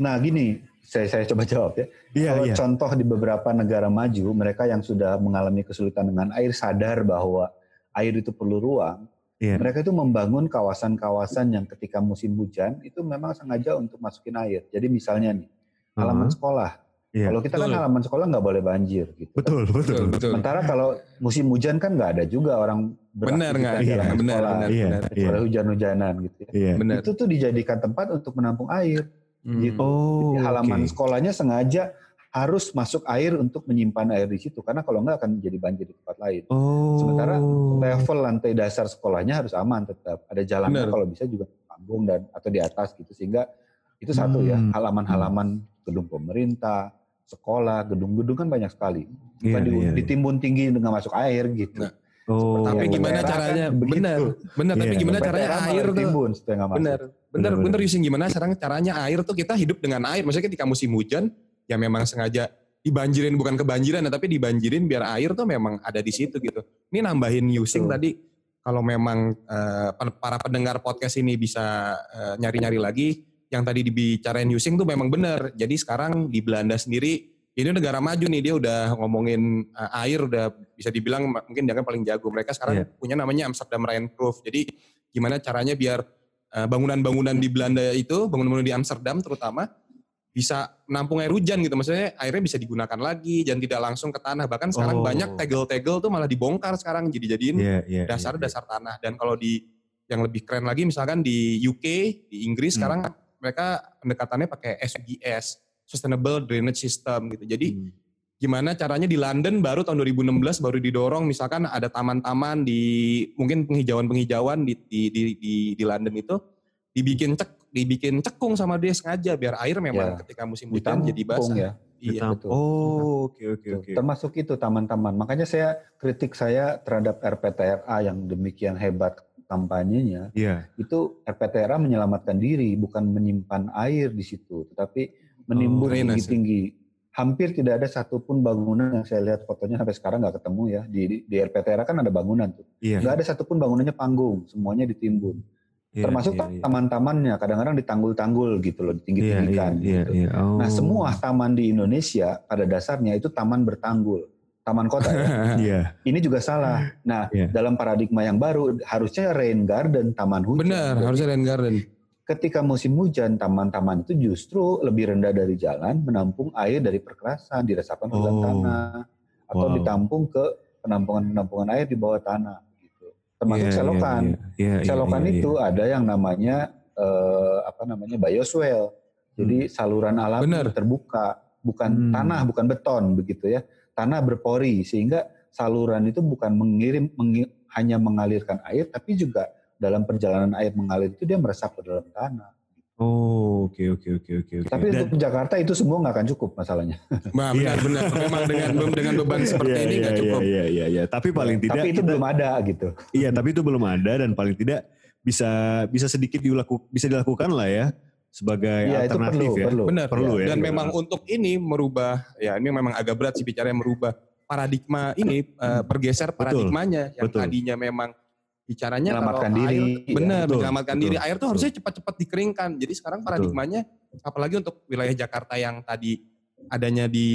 [SPEAKER 7] Nah gini, saya saya coba jawab ya.
[SPEAKER 6] Iya,
[SPEAKER 7] Kalau
[SPEAKER 6] iya.
[SPEAKER 7] contoh di beberapa negara maju, mereka yang sudah mengalami kesulitan dengan air sadar bahwa air itu perlu ruang.
[SPEAKER 6] Iya.
[SPEAKER 7] Mereka itu membangun kawasan-kawasan yang ketika musim hujan itu memang sengaja untuk masukin air. Jadi misalnya nih, halaman
[SPEAKER 6] Uh-huh.
[SPEAKER 7] sekolah.
[SPEAKER 6] Iya.
[SPEAKER 7] Kalau kita kan
[SPEAKER 4] Betul.
[SPEAKER 7] halaman sekolah nggak boleh banjir gitu.
[SPEAKER 6] Betul, betul.
[SPEAKER 4] betul.
[SPEAKER 7] Sementara kalau musim hujan kan nggak ada juga orang
[SPEAKER 4] Benar nggak?
[SPEAKER 6] Iya,
[SPEAKER 4] benar, benar,
[SPEAKER 6] Iya,
[SPEAKER 4] benar.
[SPEAKER 6] iya.
[SPEAKER 7] Kecuali hujan-hujanan gitu ya.
[SPEAKER 6] Iya.
[SPEAKER 4] Benar.
[SPEAKER 7] Itu tuh dijadikan tempat untuk menampung air.
[SPEAKER 4] Hmm.
[SPEAKER 7] gitu.
[SPEAKER 6] Oh,
[SPEAKER 7] Di halaman
[SPEAKER 6] oke.
[SPEAKER 7] sekolahnya sengaja harus masuk air untuk menyimpan air di situ karena kalau nggak akan jadi banjir di tempat lain.
[SPEAKER 6] Oh.
[SPEAKER 7] Sementara level lantai dasar sekolahnya harus aman tetap. Ada jalannya
[SPEAKER 4] Benar.
[SPEAKER 7] kalau bisa juga panggung dan atau di atas gitu sehingga itu satu ya
[SPEAKER 6] Hmm.
[SPEAKER 7] halaman-halaman gedung pemerintah, sekolah, gedung-gedung kan banyak sekali. Bukan di-
[SPEAKER 6] iya, iya.
[SPEAKER 7] ditimbun tinggi dengan masuk air gitu.
[SPEAKER 4] Nah,
[SPEAKER 6] Oh,
[SPEAKER 4] Tapi gimana caranya?
[SPEAKER 7] kan
[SPEAKER 4] benar, benar. Tapi
[SPEAKER 6] Iya.
[SPEAKER 4] gimana caranya
[SPEAKER 7] malah
[SPEAKER 4] air tuh?
[SPEAKER 7] masuk.
[SPEAKER 4] Benar, benar,
[SPEAKER 6] Benar.
[SPEAKER 4] Using gimana sekarang caranya air tuh kita hidup dengan air. Maksudnya ketika musim hujan, ya memang sengaja dibanjirin bukan kebanjiran, ya, tapi dibanjirin biar air tuh memang ada di situ gitu. Ini nambahin using tadi. Kalau memang pen- para pendengar podcast ini bisa eh, nyari-nyari lagi, yang tadi dibicarain using tuh memang benar. Jadi sekarang di Belanda sendiri ini negara maju nih dia udah ngomongin uh, air udah bisa dibilang mungkin dia kan paling jago mereka sekarang
[SPEAKER 6] Iya.
[SPEAKER 4] punya namanya Amsterdam Rainproof jadi gimana caranya biar uh, bangunan-bangunan di Belanda itu bangunan-bangunan di Amsterdam terutama bisa menampung air hujan gitu maksudnya airnya bisa digunakan lagi dan tidak langsung ke tanah bahkan sekarang
[SPEAKER 6] Oh.
[SPEAKER 4] banyak tegel-tegel tuh malah dibongkar sekarang jadi jadiin
[SPEAKER 6] Iya, iya. iya.
[SPEAKER 4] dasar tanah dan kalau di yang lebih keren lagi misalkan di UK di Inggris
[SPEAKER 6] Hmm.
[SPEAKER 4] sekarang mereka pendekatannya pakai SDGs Sustainable Drainage System gitu jadi
[SPEAKER 6] Hmm.
[SPEAKER 4] gimana caranya di London baru tahun 2016 baru didorong misalkan ada taman-taman di mungkin penghijauan-penghijauan di, di di di di London itu dibikin cek dibikin cekung sama dia sengaja biar air memang
[SPEAKER 7] Ya.
[SPEAKER 4] ketika musim hujan jadi basah.
[SPEAKER 7] ya.
[SPEAKER 4] Iya.
[SPEAKER 7] Betul.
[SPEAKER 6] Oh, oke oke
[SPEAKER 7] Tuh,
[SPEAKER 6] oke.
[SPEAKER 7] Termasuk itu taman-taman. Makanya saya kritik saya terhadap RPTRA yang demikian hebat kampanyenya.
[SPEAKER 6] Iya.
[SPEAKER 7] Itu RPTRA menyelamatkan diri, bukan menyimpan air di situ, tetapi menimbun
[SPEAKER 4] Oh,
[SPEAKER 7] tinggi-tinggi. Hampir tidak ada satupun bangunan yang saya lihat fotonya sampai sekarang nggak ketemu ya. Di, di, RPTRA kan ada bangunan tuh.
[SPEAKER 6] Iya.
[SPEAKER 7] Nggak ada satupun bangunannya panggung, semuanya ditimbun.
[SPEAKER 6] iya,
[SPEAKER 7] Termasuk
[SPEAKER 6] iya, iya.
[SPEAKER 7] taman-tamannya, kadang-kadang ditanggul-tanggul gitu loh,
[SPEAKER 6] Iya, iya,
[SPEAKER 7] ditinggi-tinggikan.
[SPEAKER 6] iya,
[SPEAKER 7] gitu.
[SPEAKER 6] iya. Oh.
[SPEAKER 7] Nah, semua taman di Indonesia pada dasarnya itu taman bertanggul. taman kota ya.
[SPEAKER 6] Iya.
[SPEAKER 7] Ini juga salah. Nah,
[SPEAKER 6] Iya.
[SPEAKER 7] dalam paradigma yang baru harusnya rain garden, taman hujan.
[SPEAKER 4] Benar, harusnya rain garden.
[SPEAKER 7] Ketika musim hujan, taman-taman itu justru lebih rendah dari jalan, menampung air dari perkerasan, diresapkan ke dalam
[SPEAKER 6] Oh.
[SPEAKER 7] tanah, atau
[SPEAKER 6] Wow.
[SPEAKER 7] ditampung ke penampungan-penampungan air di bawah tanah. Gitu. Termasuk
[SPEAKER 6] Iya, iya,
[SPEAKER 7] selokan.
[SPEAKER 6] iya. Iya, iya,
[SPEAKER 7] Selokan
[SPEAKER 6] iya, iya.
[SPEAKER 7] itu ada yang namanya eh, apa namanya bioswale. Jadi saluran alami
[SPEAKER 4] Benar.
[SPEAKER 7] terbuka, bukan
[SPEAKER 6] Hmm.
[SPEAKER 7] tanah, bukan beton begitu ya. Tanah berpori sehingga saluran itu bukan mengirim mengi- hanya mengalirkan air tapi juga dalam perjalanan air mengalir itu dia meresap ke dalam tanah.
[SPEAKER 6] Oh, oke oke oke oke oke.
[SPEAKER 7] Tapi
[SPEAKER 6] Dan-
[SPEAKER 7] untuk Jakarta itu semua nggak akan cukup masalahnya.
[SPEAKER 4] Nah,
[SPEAKER 6] Iya.
[SPEAKER 4] benar-benar. Memang dengan dengan beban seperti
[SPEAKER 6] Iya,
[SPEAKER 4] ini
[SPEAKER 6] iya,
[SPEAKER 4] nggak cukup.
[SPEAKER 6] Iya, iya, iya. Tapi paling tidak
[SPEAKER 7] tapi itu
[SPEAKER 6] kita-
[SPEAKER 7] belum ada gitu.
[SPEAKER 6] Iya, tapi itu belum ada dan paling tidak bisa bisa sedikit dilaku, bisa dilakukan lah ya sebagai
[SPEAKER 7] Iya itu
[SPEAKER 6] alternatif
[SPEAKER 7] perlu,
[SPEAKER 6] ya.
[SPEAKER 7] perlu.
[SPEAKER 4] Benar.
[SPEAKER 6] Perlu ya.
[SPEAKER 4] Dan
[SPEAKER 6] Iya.
[SPEAKER 4] memang untuk ini merubah, ya ini memang agak berat sih bicara merubah paradigma ini, eh, bergeser paradigmanya yang
[SPEAKER 6] betul.
[SPEAKER 4] tadinya memang bicaranya
[SPEAKER 7] Menyelamatkan
[SPEAKER 4] kalau
[SPEAKER 7] diri.
[SPEAKER 4] air,
[SPEAKER 7] Iya,
[SPEAKER 4] benar
[SPEAKER 6] betul,
[SPEAKER 4] menyelamatkan
[SPEAKER 6] betul,
[SPEAKER 4] diri. Air tuh
[SPEAKER 6] betul.
[SPEAKER 4] harusnya cepat-cepat dikeringkan. Jadi sekarang paradigmanya, apalagi untuk wilayah Jakarta yang tadi adanya di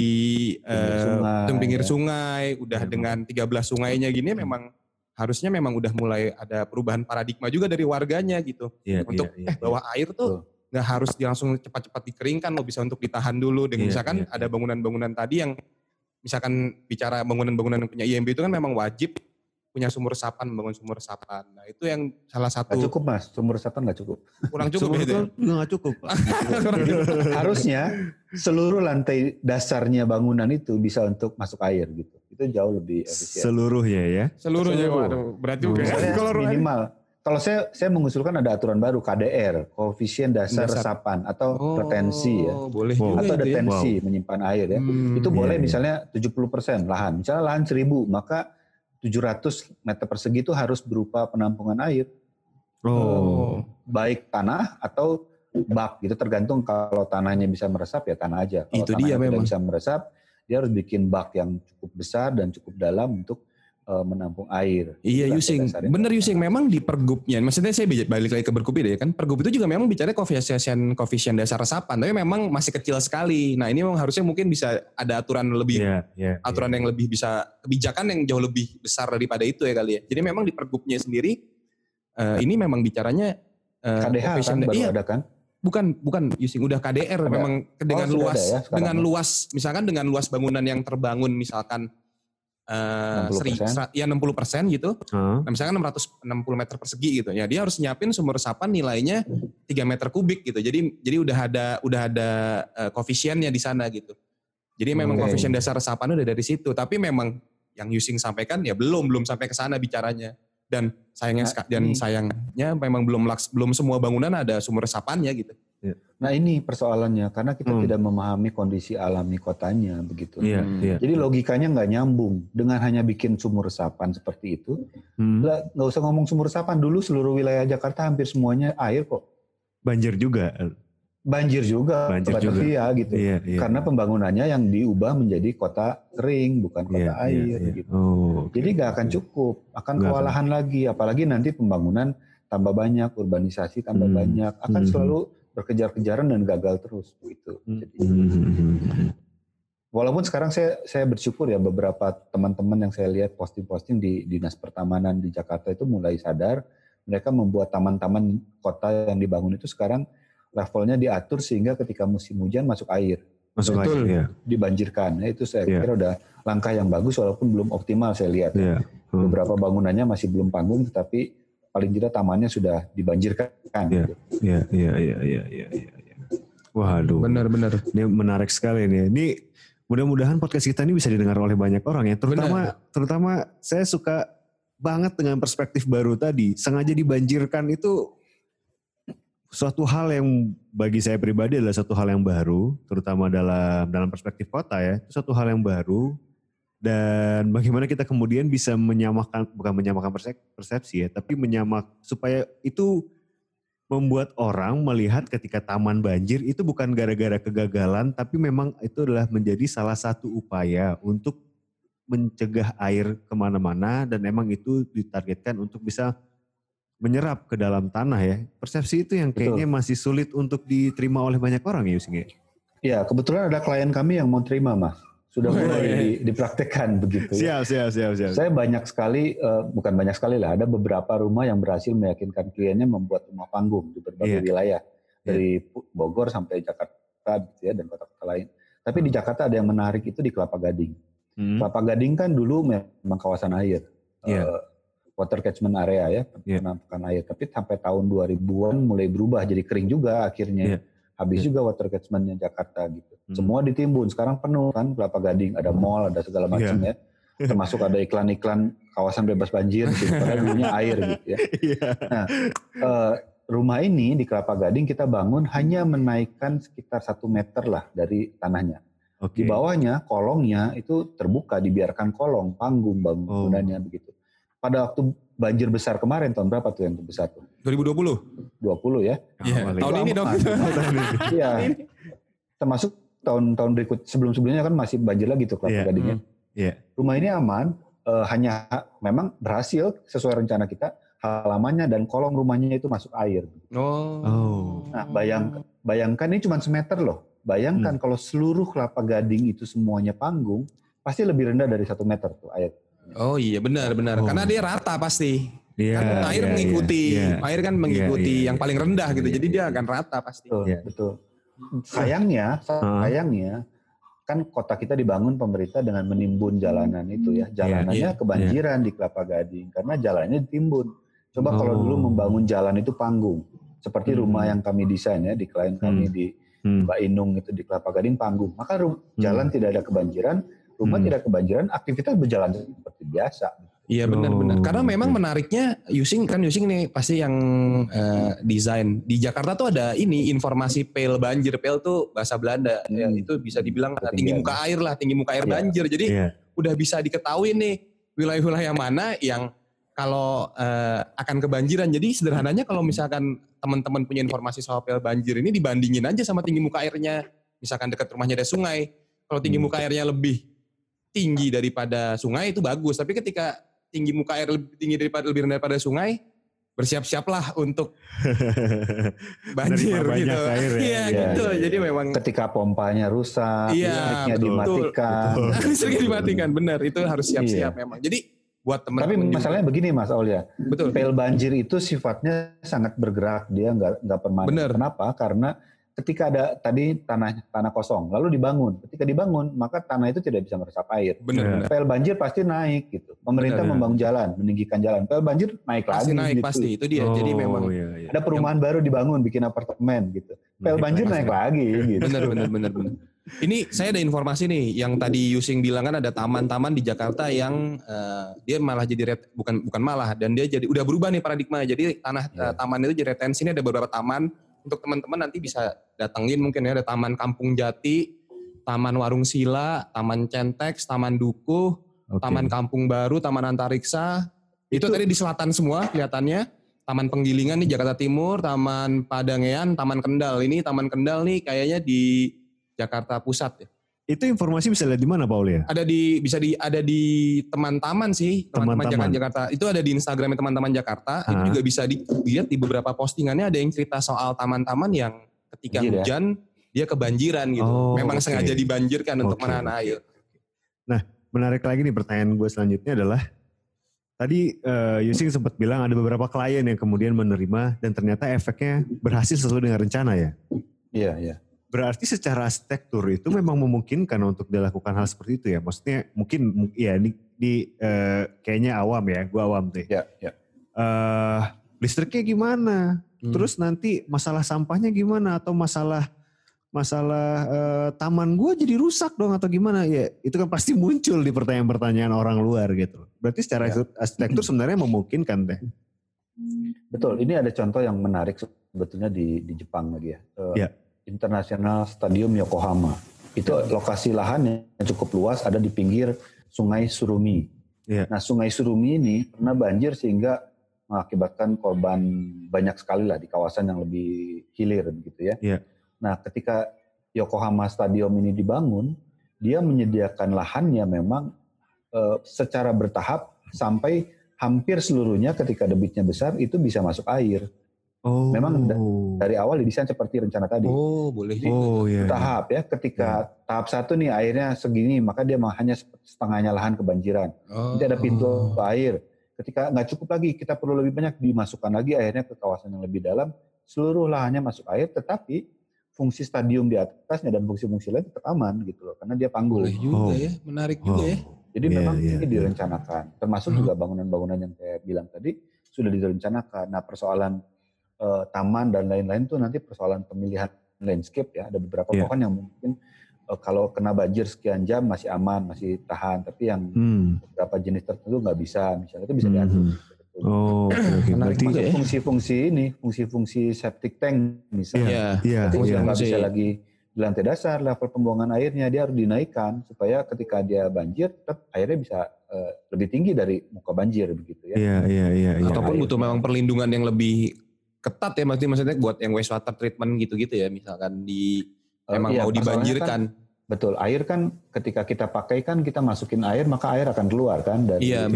[SPEAKER 7] Pinggir
[SPEAKER 4] eh,
[SPEAKER 7] sungai,
[SPEAKER 4] pinggir
[SPEAKER 7] ya.
[SPEAKER 4] sungai, udah
[SPEAKER 6] Iya,
[SPEAKER 4] dengan 13 sungainya gini, memang harusnya memang udah mulai ada perubahan paradigma juga dari warganya gitu
[SPEAKER 6] Iya,
[SPEAKER 4] untuk
[SPEAKER 6] iya, iya,
[SPEAKER 4] eh bahwa air tuh nggak harus langsung cepat-cepat dikeringkan lo bisa untuk ditahan dulu dengan
[SPEAKER 6] Iya,
[SPEAKER 4] misalkan
[SPEAKER 6] iya,
[SPEAKER 4] ada bangunan-bangunan tadi yang misalkan bicara bangunan-bangunan yang punya IMB itu kan memang wajib punya sumur resapan membangun sumur resapan nah itu yang salah satu
[SPEAKER 7] cukup mas, sumur resapan nggak cukup.
[SPEAKER 4] kurang cukup
[SPEAKER 6] Sumur
[SPEAKER 4] itu ya?
[SPEAKER 6] nggak cukup.
[SPEAKER 7] Harusnya seluruh lantai dasarnya bangunan itu bisa untuk masuk air gitu. Itu jauh lebih efisien.
[SPEAKER 6] Seluruhnya ya.
[SPEAKER 4] seluruhnya
[SPEAKER 7] Seluruh.
[SPEAKER 4] waduh berat juga ya. Kalau
[SPEAKER 7] minimal. Kalau saya saya mengusulkan ada aturan baru KDR, koefisien dasar,
[SPEAKER 4] Dasar.
[SPEAKER 7] resapan atau
[SPEAKER 4] Oh,
[SPEAKER 7] retensi ya.
[SPEAKER 4] boleh
[SPEAKER 6] Wow.
[SPEAKER 4] juga
[SPEAKER 7] Atau
[SPEAKER 4] itu ya.
[SPEAKER 7] detensi menyimpan air ya.
[SPEAKER 4] Hmm,
[SPEAKER 7] itu boleh
[SPEAKER 6] iya.
[SPEAKER 7] misalnya 70% lahan. Misalnya lahan 1000, maka 700 meter persegi itu harus berupa penampungan air.
[SPEAKER 6] Oh.
[SPEAKER 7] Baik tanah atau bak gitu tergantung kalau tanahnya bisa meresap ya tanah aja. Kalau
[SPEAKER 4] Itu
[SPEAKER 7] tanahnya
[SPEAKER 4] dia
[SPEAKER 7] tidak
[SPEAKER 4] memang.
[SPEAKER 7] bisa meresap, dia harus bikin bak yang cukup besar dan cukup dalam untuk eh, menampung air.
[SPEAKER 4] Iya
[SPEAKER 7] dasarnya.
[SPEAKER 4] bener Yusing. Memang di pergubnya, maksudnya saya balik lagi ke pergub ya kan. Pergub itu juga memang bicara koefisien koefisien dasar resapan, tapi memang masih kecil sekali. Nah ini memang harusnya mungkin bisa ada aturan lebih
[SPEAKER 6] Iya, iya.
[SPEAKER 4] aturan yang lebih bisa kebijakan yang jauh lebih besar daripada itu ya kali ya. Jadi memang di pergubnya sendiri eh, ini memang bicaranya eh,
[SPEAKER 7] KDH kan baru
[SPEAKER 4] iya,
[SPEAKER 7] ada kan?
[SPEAKER 4] bukan bukan using udah KDR
[SPEAKER 7] Ada.
[SPEAKER 4] memang dengan
[SPEAKER 7] sudah
[SPEAKER 4] luas
[SPEAKER 7] ya sekarang
[SPEAKER 4] dengan
[SPEAKER 7] ya?
[SPEAKER 4] luas misalkan dengan luas bangunan yang terbangun misalkan eh
[SPEAKER 7] 60%.
[SPEAKER 4] seri, sera- ya 60 persen gitu
[SPEAKER 6] Hah?
[SPEAKER 4] Nah, misalkan 660 meter persegi gitu ya, dia harus nyiapin sumur resapan nilainya 3 meter kubik gitu. Jadi jadi udah ada udah ada eh, koefisiennya di sana gitu. Jadi memang
[SPEAKER 7] Oke.
[SPEAKER 4] koefisien dasar resapan udah dari situ, tapi memang yang Yusing sampaikan ya belum belum sampai ke sana bicaranya. Dan sayangnya
[SPEAKER 7] Nah,
[SPEAKER 4] dan sayangnya memang belum laks- belum semua bangunan ada sumur resapannya gitu.
[SPEAKER 7] Nah ini persoalannya karena kita
[SPEAKER 6] Hmm.
[SPEAKER 7] tidak memahami kondisi alami kotanya begitu.
[SPEAKER 6] Iya,
[SPEAKER 4] Hmm.
[SPEAKER 6] iya.
[SPEAKER 7] Jadi logikanya nggak nyambung dengan hanya bikin sumur resapan seperti itu.
[SPEAKER 6] Hmm.
[SPEAKER 7] Nggak usah ngomong sumur resapan dulu seluruh wilayah Jakarta hampir semuanya air kok.
[SPEAKER 6] Banjir juga.
[SPEAKER 7] Banjir juga,
[SPEAKER 6] Banjir juga.
[SPEAKER 7] Novia, gitu.
[SPEAKER 6] Iya, iya.
[SPEAKER 7] Karena pembangunannya yang diubah menjadi kota kering bukan kota
[SPEAKER 6] Iya,
[SPEAKER 7] air
[SPEAKER 6] iya, iya.
[SPEAKER 7] gitu.
[SPEAKER 6] Oh, oke,
[SPEAKER 7] Jadi nggak akan cukup, akan
[SPEAKER 6] Nggak
[SPEAKER 7] kewalahan lagi. Apalagi nanti pembangunan tambah banyak, urbanisasi tambah
[SPEAKER 6] Hmm.
[SPEAKER 7] banyak, akan
[SPEAKER 6] Hmm.
[SPEAKER 7] selalu berkejar-kejaran dan gagal terus begitu.
[SPEAKER 6] Hmm.
[SPEAKER 7] Jadi, walaupun sekarang saya saya bersyukur ya beberapa teman-teman yang saya lihat posting-posting di dinas pertamanan di Jakarta itu mulai sadar mereka membuat taman-taman kota yang dibangun itu sekarang levelnya diatur sehingga ketika musim hujan masuk air
[SPEAKER 6] Masuk
[SPEAKER 4] Betul.
[SPEAKER 6] ya.
[SPEAKER 7] dibanjirkan. Nah, itu saya
[SPEAKER 6] Iya.
[SPEAKER 7] kira udah langkah yang bagus walaupun belum optimal saya lihat.
[SPEAKER 6] Iya. Hmm.
[SPEAKER 7] Beberapa bangunannya masih belum panggung tetapi paling tidak tamannya sudah dibanjirkan.
[SPEAKER 6] Iya. Iya, iya, iya, iya, iya, iya. iya. Waduh.
[SPEAKER 4] Benar-benar.
[SPEAKER 6] Ini menarik sekali nih. Ini mudah-mudahan podcast kita ini bisa didengar oleh banyak orang ya. Terutama terutama saya suka banget dengan perspektif baru tadi. Sengaja dibanjirkan itu suatu hal yang bagi saya pribadi adalah satu hal yang baru, terutama dalam dalam perspektif kota ya. Itu satu hal yang baru dan bagaimana kita kemudian bisa menyamakan bukan menyamakan persep- persepsi ya, tapi menyamak supaya itu membuat orang melihat ketika taman banjir itu bukan gara-gara kegagalan, tapi memang itu adalah menjadi salah satu upaya untuk mencegah air ke mana-mana dan emang itu ditargetkan untuk bisa menyerap ke dalam tanah ya. Persepsi itu yang kayaknya masih sulit untuk diterima oleh banyak orang ya Yusing ya?
[SPEAKER 7] Ya kebetulan ada klien kami yang mau terima mas sudah
[SPEAKER 4] Oh,
[SPEAKER 7] mulai
[SPEAKER 4] iya.
[SPEAKER 7] di- dipraktekkan begitu. ya.
[SPEAKER 6] Siap, siap, siap, siap.
[SPEAKER 7] Saya banyak sekali, eh, bukan banyak sekali lah, ada beberapa rumah yang berhasil meyakinkan kliennya membuat rumah panggung di berbagai
[SPEAKER 6] Iya.
[SPEAKER 7] wilayah dari Pu- Bogor sampai Jakarta gitu ya dan kota-kota lain. Tapi di Jakarta ada yang menarik itu di Kelapa Gading.
[SPEAKER 6] Hmm.
[SPEAKER 7] Kelapa Gading kan dulu memang kawasan air,
[SPEAKER 6] Iya.
[SPEAKER 7] eh, water catchment area ya,
[SPEAKER 6] Iya.
[SPEAKER 7] penampungan air. Tapi sampai tahun 2000-an mulai berubah jadi kering juga akhirnya.
[SPEAKER 6] Iya.
[SPEAKER 7] Habis
[SPEAKER 6] Iya.
[SPEAKER 7] juga water catchmentnya Jakarta gitu.
[SPEAKER 6] Hmm.
[SPEAKER 7] Semua ditimbun. Sekarang penuh kan Kelapa Gading, ada mall, ada segala macam
[SPEAKER 6] Iya.
[SPEAKER 7] ya. Termasuk ada iklan-iklan kawasan bebas banjir, gitu. padahal dulunya air gitu ya.
[SPEAKER 6] Iya.
[SPEAKER 7] Eh, rumah ini di Kelapa Gading kita bangun hanya menaikkan sekitar satu meter lah dari tanahnya.
[SPEAKER 6] Oke.
[SPEAKER 7] Di bawahnya kolongnya itu terbuka, dibiarkan kolong, panggung bangunannya begitu. Pada waktu banjir besar kemarin tahun berapa tuh yang besar tuh?
[SPEAKER 4] 2020.
[SPEAKER 7] 20 ya.
[SPEAKER 4] Iya,
[SPEAKER 6] Awal
[SPEAKER 4] tahun ini dong.
[SPEAKER 7] Iya. Termasuk tahun-tahun berikut sebelum-sebelumnya kan masih banjir lagi tuh Kelapa
[SPEAKER 6] Iya.
[SPEAKER 7] Gading ya.
[SPEAKER 6] Iya.
[SPEAKER 7] Rumah ini aman, eh, hanya memang berhasil sesuai rencana kita halamannya dan kolong rumahnya itu masuk air.
[SPEAKER 4] Oh.
[SPEAKER 6] Oh.
[SPEAKER 7] Nah, bayang, bayangkan ini cuma semeter loh. Bayangkan kalau seluruh kelapa gading itu semuanya panggung, pasti lebih rendah dari satu meter tuh air.
[SPEAKER 4] Oh iya benar benar.
[SPEAKER 6] Oh.
[SPEAKER 4] Karena dia rata pasti.
[SPEAKER 6] Iya.
[SPEAKER 4] kan air
[SPEAKER 6] iya,
[SPEAKER 4] mengikuti,
[SPEAKER 6] iya.
[SPEAKER 4] air kan mengikuti
[SPEAKER 6] iya,
[SPEAKER 4] yang
[SPEAKER 6] iya.
[SPEAKER 4] paling rendah gitu.
[SPEAKER 6] Iya,
[SPEAKER 4] Jadi dia
[SPEAKER 6] iya.
[SPEAKER 4] akan rata pasti.
[SPEAKER 7] Betul,
[SPEAKER 6] Iya.
[SPEAKER 7] betul. Sayangnya, sayangnya kan kota kita dibangun pemerintah dengan menimbun jalanan itu ya. Jalanannya
[SPEAKER 4] iya,
[SPEAKER 7] kebanjiran di Kelapa Gading karena jalannya ditimbun. Coba kalau
[SPEAKER 6] Oh.
[SPEAKER 7] dulu membangun jalan itu panggung. Seperti
[SPEAKER 6] Hmm.
[SPEAKER 7] rumah yang kami desain ya di klien kami
[SPEAKER 6] Hmm.
[SPEAKER 7] di
[SPEAKER 6] Hmm.
[SPEAKER 7] Mbak Inung itu di Kelapa Gading panggung. Maka ru- jalan tidak ada kebanjiran, rumah
[SPEAKER 6] Hmm.
[SPEAKER 7] tidak kebanjiran, aktivitas berjalan seperti biasa.
[SPEAKER 4] Iya benar
[SPEAKER 6] Oh,
[SPEAKER 4] benar. Karena memang
[SPEAKER 6] oke.
[SPEAKER 4] menariknya Using kan Using nih pasti yang eh, desain di Jakarta tuh ada ini informasi pel banjir. Pel tuh bahasa Belanda. Ya,
[SPEAKER 7] Hmm.
[SPEAKER 4] itu bisa dibilang
[SPEAKER 7] Ketinggian.
[SPEAKER 4] tinggi muka air lah, tinggi muka air
[SPEAKER 7] Iya.
[SPEAKER 4] banjir. Jadi
[SPEAKER 6] Iya.
[SPEAKER 4] udah bisa diketahui nih wilayah-wilayah mana yang kalau eh, akan kebanjiran. Jadi sederhananya kalau misalkan teman-teman punya informasi soal pel banjir ini dibandingin aja sama tinggi muka airnya. Misalkan dekat rumahnya ada sungai. Kalau tinggi
[SPEAKER 6] Hmm.
[SPEAKER 4] muka airnya lebih tinggi daripada sungai itu bagus. Tapi ketika tinggi muka air lebih tinggi daripada lebih rendah daripada sungai, bersiap-siaplah untuk banjir gitu.
[SPEAKER 6] air ya.
[SPEAKER 4] Iya
[SPEAKER 7] Iya,
[SPEAKER 4] gitu.
[SPEAKER 6] iya,
[SPEAKER 4] Jadi
[SPEAKER 6] iya.
[SPEAKER 4] memang
[SPEAKER 7] Ketika pompanya rusak,
[SPEAKER 4] Iya,
[SPEAKER 7] listriknya
[SPEAKER 4] betul.
[SPEAKER 7] dimatikan.
[SPEAKER 6] Betul.
[SPEAKER 4] listriknya dimatikan. Benar, itu harus siap-siap memang. Jadi buat
[SPEAKER 7] Tapi
[SPEAKER 4] teman-teman juga-
[SPEAKER 7] masalahnya begini Mas Aulia,
[SPEAKER 4] betul.
[SPEAKER 7] pel banjir itu sifatnya sangat bergerak, dia nggak nggak permanen.
[SPEAKER 4] Benar.
[SPEAKER 7] Kenapa? Karena ketika ada tadi tanah tanah kosong, lalu dibangun. Ketika dibangun, maka tanah itu tidak bisa meresap air.
[SPEAKER 4] Benar,
[SPEAKER 6] Iya.
[SPEAKER 4] benar.
[SPEAKER 7] Pel banjir pasti naik gitu. Pemerintah
[SPEAKER 6] Benar.
[SPEAKER 7] membangun jalan, meninggikan jalan. Pel banjir naik
[SPEAKER 4] Pasti
[SPEAKER 7] lagi.
[SPEAKER 4] naik
[SPEAKER 7] gitu.
[SPEAKER 4] pasti. Itu dia. Jadi
[SPEAKER 6] Oh,
[SPEAKER 4] memang
[SPEAKER 6] iya, iya.
[SPEAKER 7] Ada perumahan baru dibangun, bikin apartemen gitu. Pel
[SPEAKER 6] Naik
[SPEAKER 7] banjir
[SPEAKER 6] lagi.
[SPEAKER 7] naik lagi gitu.
[SPEAKER 4] benar benar benar benar. Ini saya ada informasi nih yang tadi Yusing bilang kan ada taman-taman di Jakarta yang eh, dia malah jadi ret- bukan bukan malah dan dia jadi udah berubah nih paradigma. Jadi tanah
[SPEAKER 7] Iya.
[SPEAKER 4] eh, taman itu jadi retensi ini ada beberapa taman untuk teman-teman nanti bisa datengin mungkin ya ada Taman Kampung Jati, Taman Warung Sila, Taman Centex, Taman Dukuh,
[SPEAKER 6] Oke.
[SPEAKER 4] Taman Kampung Baru, Taman Antariksa. Itu,
[SPEAKER 7] Itu-
[SPEAKER 4] tadi di selatan semua kelihatannya. Taman Penggilingan di Jakarta Timur, Taman Padangean, Taman Kendal. Ini Taman Kendal nih kayaknya di Jakarta Pusat ya.
[SPEAKER 6] Itu informasi bisa lihat di mana Paul ya?
[SPEAKER 4] Ada di bisa di ada di teman-taman sih, teman-teman
[SPEAKER 6] Teman-teman.
[SPEAKER 4] Jakarta, Jakarta. Itu ada di Instagramnya teman-teman Jakarta. Itu
[SPEAKER 6] Ah.
[SPEAKER 4] juga bisa dilihat di beberapa postingannya ada yang cerita soal taman-taman yang ketika
[SPEAKER 7] Banjir ya?
[SPEAKER 4] hujan dia kebanjiran gitu.
[SPEAKER 6] Oh,
[SPEAKER 4] Memang
[SPEAKER 6] oke.
[SPEAKER 4] sengaja dibanjirkan untuk
[SPEAKER 6] Oke,
[SPEAKER 4] menahan air.
[SPEAKER 6] Menarik lagi nih pertanyaan gue selanjutnya adalah tadi eh, Yusing sempat bilang ada beberapa klien yang kemudian menerima dan ternyata efeknya berhasil sesuai dengan rencana ya.
[SPEAKER 7] Iya, iya.
[SPEAKER 6] Berarti secara arsitektur itu memang memungkinkan untuk dilakukan hal seperti itu ya. Maksudnya mungkin ya di, di, eh, kayaknya awam ya, gue awam tuh.
[SPEAKER 7] Iya, iya.
[SPEAKER 6] eh listriknya gimana?
[SPEAKER 4] Hmm.
[SPEAKER 6] Terus nanti masalah sampahnya gimana atau masalah masalah eh, taman gua jadi rusak dong atau gimana ya itu kan pasti muncul di pertanyaan-pertanyaan orang luar gitu. Berarti secara
[SPEAKER 7] Ya.
[SPEAKER 6] arsitektur sebenarnya memungkinkan teh.
[SPEAKER 7] Betul, ini ada contoh yang menarik sebetulnya di, di Jepang lagi ya. Eh,
[SPEAKER 6] Ya.
[SPEAKER 7] International Stadium Yokohama. Itu lokasi lahan yang cukup luas ada di pinggir Sungai Surumi.
[SPEAKER 6] Ya.
[SPEAKER 7] Nah, Sungai Surumi ini pernah banjir sehingga mengakibatkan korban banyak sekali lah di kawasan yang lebih hilir gitu ya.
[SPEAKER 6] Ya.
[SPEAKER 7] Nah, ketika Yokohama Stadium ini dibangun, dia menyediakan lahannya memang eh, secara bertahap sampai hampir seluruhnya ketika debitnya besar itu bisa masuk air.
[SPEAKER 6] Oh.
[SPEAKER 7] Memang Dari awal didesain seperti rencana tadi.
[SPEAKER 4] Oh, boleh.
[SPEAKER 7] Jadi,
[SPEAKER 6] Oh iya. iya.
[SPEAKER 7] tahap ya ketika tahap satu nih airnya segini maka dia hanya setengahnya lahan kebanjiran
[SPEAKER 4] Oh.
[SPEAKER 7] nanti ada pintu air ketika nggak cukup lagi kita perlu lebih banyak dimasukkan lagi airnya ke kawasan yang lebih dalam seluruh lahannya masuk air tetapi fungsi stadium di atasnya dan fungsi-fungsi lain tetap aman gitu loh karena dia panggul
[SPEAKER 4] Boleh juga
[SPEAKER 6] Oh.
[SPEAKER 4] ya, menarik
[SPEAKER 6] Oh.
[SPEAKER 4] juga ya.
[SPEAKER 7] jadi
[SPEAKER 6] Iya,
[SPEAKER 7] memang
[SPEAKER 6] iya,
[SPEAKER 7] ini
[SPEAKER 6] iya.
[SPEAKER 7] direncanakan termasuk
[SPEAKER 4] Hmm.
[SPEAKER 7] juga bangunan-bangunan yang saya bilang tadi sudah direncanakan nah persoalan eh, taman dan lain-lain tuh nanti persoalan pemilihan landscape ya ada beberapa
[SPEAKER 6] Iya.
[SPEAKER 7] pohon yang mungkin eh, kalau kena banjir sekian jam masih aman masih tahan tapi yang
[SPEAKER 6] Hmm.
[SPEAKER 7] beberapa jenis tertentu nggak bisa misalnya itu bisa
[SPEAKER 6] Mhm.
[SPEAKER 7] diatur
[SPEAKER 6] Oh, oke oke.
[SPEAKER 4] Menarik
[SPEAKER 6] Berarti
[SPEAKER 4] ya.
[SPEAKER 7] fungsi-fungsi ini fungsi-fungsi septic tank misalnya
[SPEAKER 4] Iya.
[SPEAKER 6] Iya,
[SPEAKER 7] itu
[SPEAKER 6] iya.
[SPEAKER 7] sudah nggak
[SPEAKER 4] fungsi.
[SPEAKER 7] bisa lagi di lantai dasar level pembuangan airnya dia harus dinaikkan supaya ketika dia banjir tetap airnya bisa eh, lebih tinggi dari muka banjir begitu ya
[SPEAKER 6] Iya, iya, iya, iya.
[SPEAKER 4] Ataupun
[SPEAKER 7] air.
[SPEAKER 4] butuh memang perlindungan yang lebih ketat ya maksudnya maksudnya buat yang wastewater treatment gitu-gitu ya misalkan di
[SPEAKER 7] Eh,
[SPEAKER 4] emang
[SPEAKER 7] iya,
[SPEAKER 4] mau dibanjirkan.
[SPEAKER 7] kan- betul air kan ketika kita pakai kan kita masukin air maka air akan keluar kan dari
[SPEAKER 4] Iya,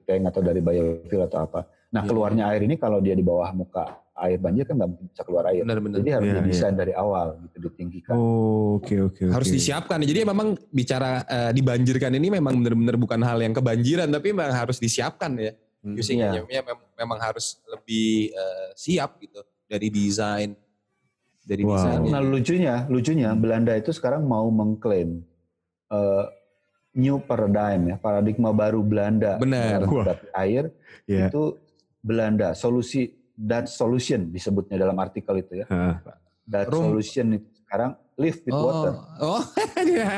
[SPEAKER 7] tank atau dari biofil atau apa nah
[SPEAKER 4] Iya.
[SPEAKER 7] keluarnya air ini kalau dia di bawah muka air banjir kan nggak mungkin bisa keluar air
[SPEAKER 4] Benar-benar.
[SPEAKER 7] jadi harus
[SPEAKER 6] Iya,
[SPEAKER 7] didesain dari awal gitu ditinggikan
[SPEAKER 6] Oh, oke oke oke.
[SPEAKER 4] Harus disiapkan. Jadi memang bicara eh, dibanjirkan ini memang benar-benar bukan hal yang kebanjiran tapi memang harus disiapkan ya.
[SPEAKER 6] Hmm.
[SPEAKER 4] Usingnya ya, mem- memang harus lebih eh, siap gitu dari desain dari
[SPEAKER 6] Wow.
[SPEAKER 4] desainnya.
[SPEAKER 7] Nah lucunya, lucunya Belanda itu sekarang mau mengklaim eh, new paradigm ya, paradigma baru Belanda
[SPEAKER 4] Benar.
[SPEAKER 7] dalam
[SPEAKER 6] Wah.
[SPEAKER 7] menghadapi air
[SPEAKER 6] Iya.
[SPEAKER 7] itu Belanda solusi that solution disebutnya dalam artikel itu ya.
[SPEAKER 6] Hah.
[SPEAKER 7] That
[SPEAKER 4] Rum-
[SPEAKER 7] solution itu sekarang live with water.
[SPEAKER 4] Oh, oh, iya.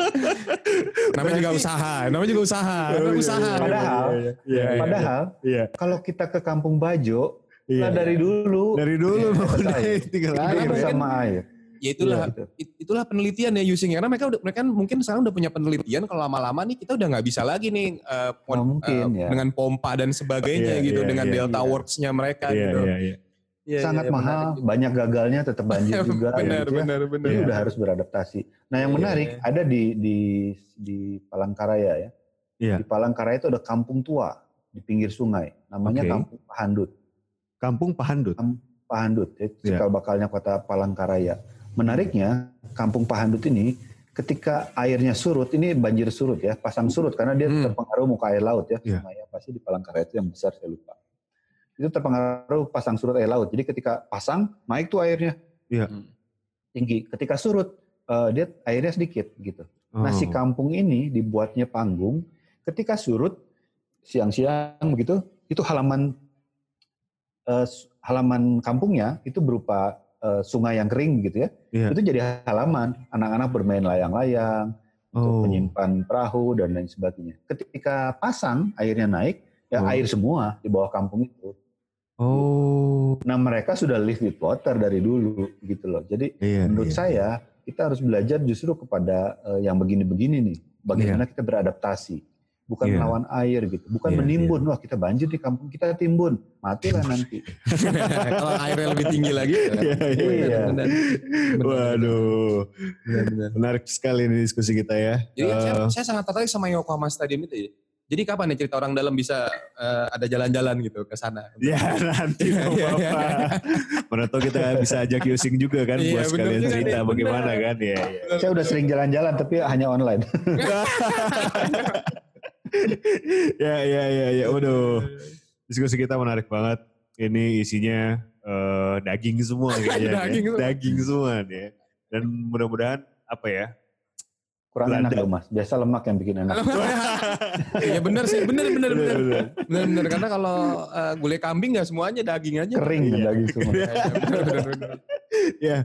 [SPEAKER 4] namanya juga usaha, namanya juga usaha,
[SPEAKER 6] Oh, iya,
[SPEAKER 4] usaha.
[SPEAKER 6] iya,
[SPEAKER 7] Padahal,
[SPEAKER 6] iya, iya, iya.
[SPEAKER 7] Padahal
[SPEAKER 6] Iya.
[SPEAKER 7] kalau kita ke Kampung Bajo,
[SPEAKER 6] Iya.
[SPEAKER 7] lah dari dulu
[SPEAKER 6] dari dulu
[SPEAKER 7] Iya,
[SPEAKER 6] tinggal air.
[SPEAKER 4] Karena
[SPEAKER 7] bersama air.
[SPEAKER 4] Ya itulah,
[SPEAKER 7] Iya, gitu.
[SPEAKER 4] it- itulah penelitian ya using karena mereka udah, mereka kan mungkin sekarang udah punya penelitian kalau lama-lama nih kita udah nggak bisa lagi nih eh, pon-
[SPEAKER 7] Nah, mungkin,
[SPEAKER 4] eh,
[SPEAKER 7] ya.
[SPEAKER 4] dengan pompa dan sebagainya
[SPEAKER 6] Iya,
[SPEAKER 4] gitu
[SPEAKER 6] iya,
[SPEAKER 4] dengan
[SPEAKER 6] iya,
[SPEAKER 4] Delta
[SPEAKER 7] iya.
[SPEAKER 4] Works-nya mereka
[SPEAKER 6] Iya,
[SPEAKER 4] gitu.
[SPEAKER 6] iya, iya.
[SPEAKER 4] Iya,
[SPEAKER 7] Sangat
[SPEAKER 4] iya,
[SPEAKER 7] mahal,
[SPEAKER 4] menarik
[SPEAKER 7] banyak gagalnya tetap banjir juga.
[SPEAKER 4] benar,
[SPEAKER 7] gitu ya.
[SPEAKER 4] benar, benar.
[SPEAKER 7] Jadi
[SPEAKER 6] Iya.
[SPEAKER 7] udah harus beradaptasi. Nah yang
[SPEAKER 4] Iya.
[SPEAKER 7] menarik ada di di di Palangkaraya ya.
[SPEAKER 6] Iya.
[SPEAKER 7] Di Palangkaraya itu ada kampung tua di pinggir sungai. Namanya
[SPEAKER 6] Oke.
[SPEAKER 7] Kampung Pahandut.
[SPEAKER 6] Kampung Pahandut.
[SPEAKER 7] Pahandut, ya,
[SPEAKER 6] Iya.
[SPEAKER 7] cikal bakalnya kota Palangkaraya. Menariknya Kampung Pahandut ini ketika airnya surut, ini banjir surut ya, pasang surut karena dia
[SPEAKER 4] Hmm.
[SPEAKER 7] terpengaruh muka air laut ya.
[SPEAKER 6] Iya.
[SPEAKER 7] Sungai apa sih di Palangkaraya itu yang besar saya lupa. Itu terpengaruh pasang surut air laut. Jadi ketika pasang naik tuh airnya
[SPEAKER 6] Iya.
[SPEAKER 4] Hmm.
[SPEAKER 7] tinggi. Ketika surut eh, dia airnya sedikit gitu. Nah si
[SPEAKER 6] Oh.
[SPEAKER 7] kampung ini dibuatnya panggung. Ketika surut siang-siang begitu, itu halaman eh, s- halaman kampungnya itu berupa eh, sungai yang kering gitu ya.
[SPEAKER 6] Iya.
[SPEAKER 7] Itu jadi halaman. Anak-anak bermain layang-layang, untuk
[SPEAKER 6] Oh.
[SPEAKER 7] menyimpan perahu dan lain sebagainya. Ketika pasang airnya naik, ya
[SPEAKER 6] Oh.
[SPEAKER 7] air semua di bawah kampung itu.
[SPEAKER 6] Oh.
[SPEAKER 7] Nah mereka sudah live with water dari dulu gitu loh. Jadi
[SPEAKER 6] Iya.
[SPEAKER 7] menurut
[SPEAKER 6] iya.
[SPEAKER 7] saya kita harus belajar justru kepada eh, yang begini-begini nih. Bagaimana kita beradaptasi. Bukan
[SPEAKER 6] Iya.
[SPEAKER 7] melawan air gitu. Bukan
[SPEAKER 6] Iya,
[SPEAKER 7] menimbun. Wah kita banjir di kampung kita timbun. Matilah nanti.
[SPEAKER 4] kalau airnya lebih tinggi lagi.
[SPEAKER 6] Iya, iya,
[SPEAKER 7] iya.
[SPEAKER 4] benar, benar.
[SPEAKER 6] Waduh.
[SPEAKER 4] Benar, benar.
[SPEAKER 6] Menarik sekali ini diskusi kita ya.
[SPEAKER 4] Jadi kan saya,
[SPEAKER 6] Eh,
[SPEAKER 4] saya sangat tertarik sama Yokohama Stadium itu ya. Jadi kapan nih cerita orang dalam bisa eh, ada jalan-jalan gitu ke sana?
[SPEAKER 6] Ya nanti
[SPEAKER 4] Iya,
[SPEAKER 6] mau
[SPEAKER 4] iya, iya.
[SPEAKER 6] apa. Mana tahu kita bisa ajak Yusing juga kan
[SPEAKER 4] Iya,
[SPEAKER 6] buat sekalian cerita
[SPEAKER 4] nih,
[SPEAKER 6] bagaimana
[SPEAKER 4] bener.
[SPEAKER 6] kan ya. ya.
[SPEAKER 7] saya udah sering jalan-jalan tapi hanya online.
[SPEAKER 6] ya ya ya ya. Waduh. Diskusi kita menarik banget. Ini isinya eh, daging semua kayaknya.
[SPEAKER 4] Daging
[SPEAKER 6] ya.
[SPEAKER 4] semua.
[SPEAKER 6] Daging semua nih. ya. Dan mudah-mudahan apa ya?
[SPEAKER 7] Kurang
[SPEAKER 6] Belanda.
[SPEAKER 7] enak loh mas. Biasa lemak yang bikin enak.
[SPEAKER 4] Iya benar sih, benar benar benar. Benar benar karena kalau eh, gulai kambing nggak semuanya daging aja.
[SPEAKER 7] Kering
[SPEAKER 6] Iya.
[SPEAKER 7] daging semua.
[SPEAKER 4] Iya, iya,
[SPEAKER 6] ya,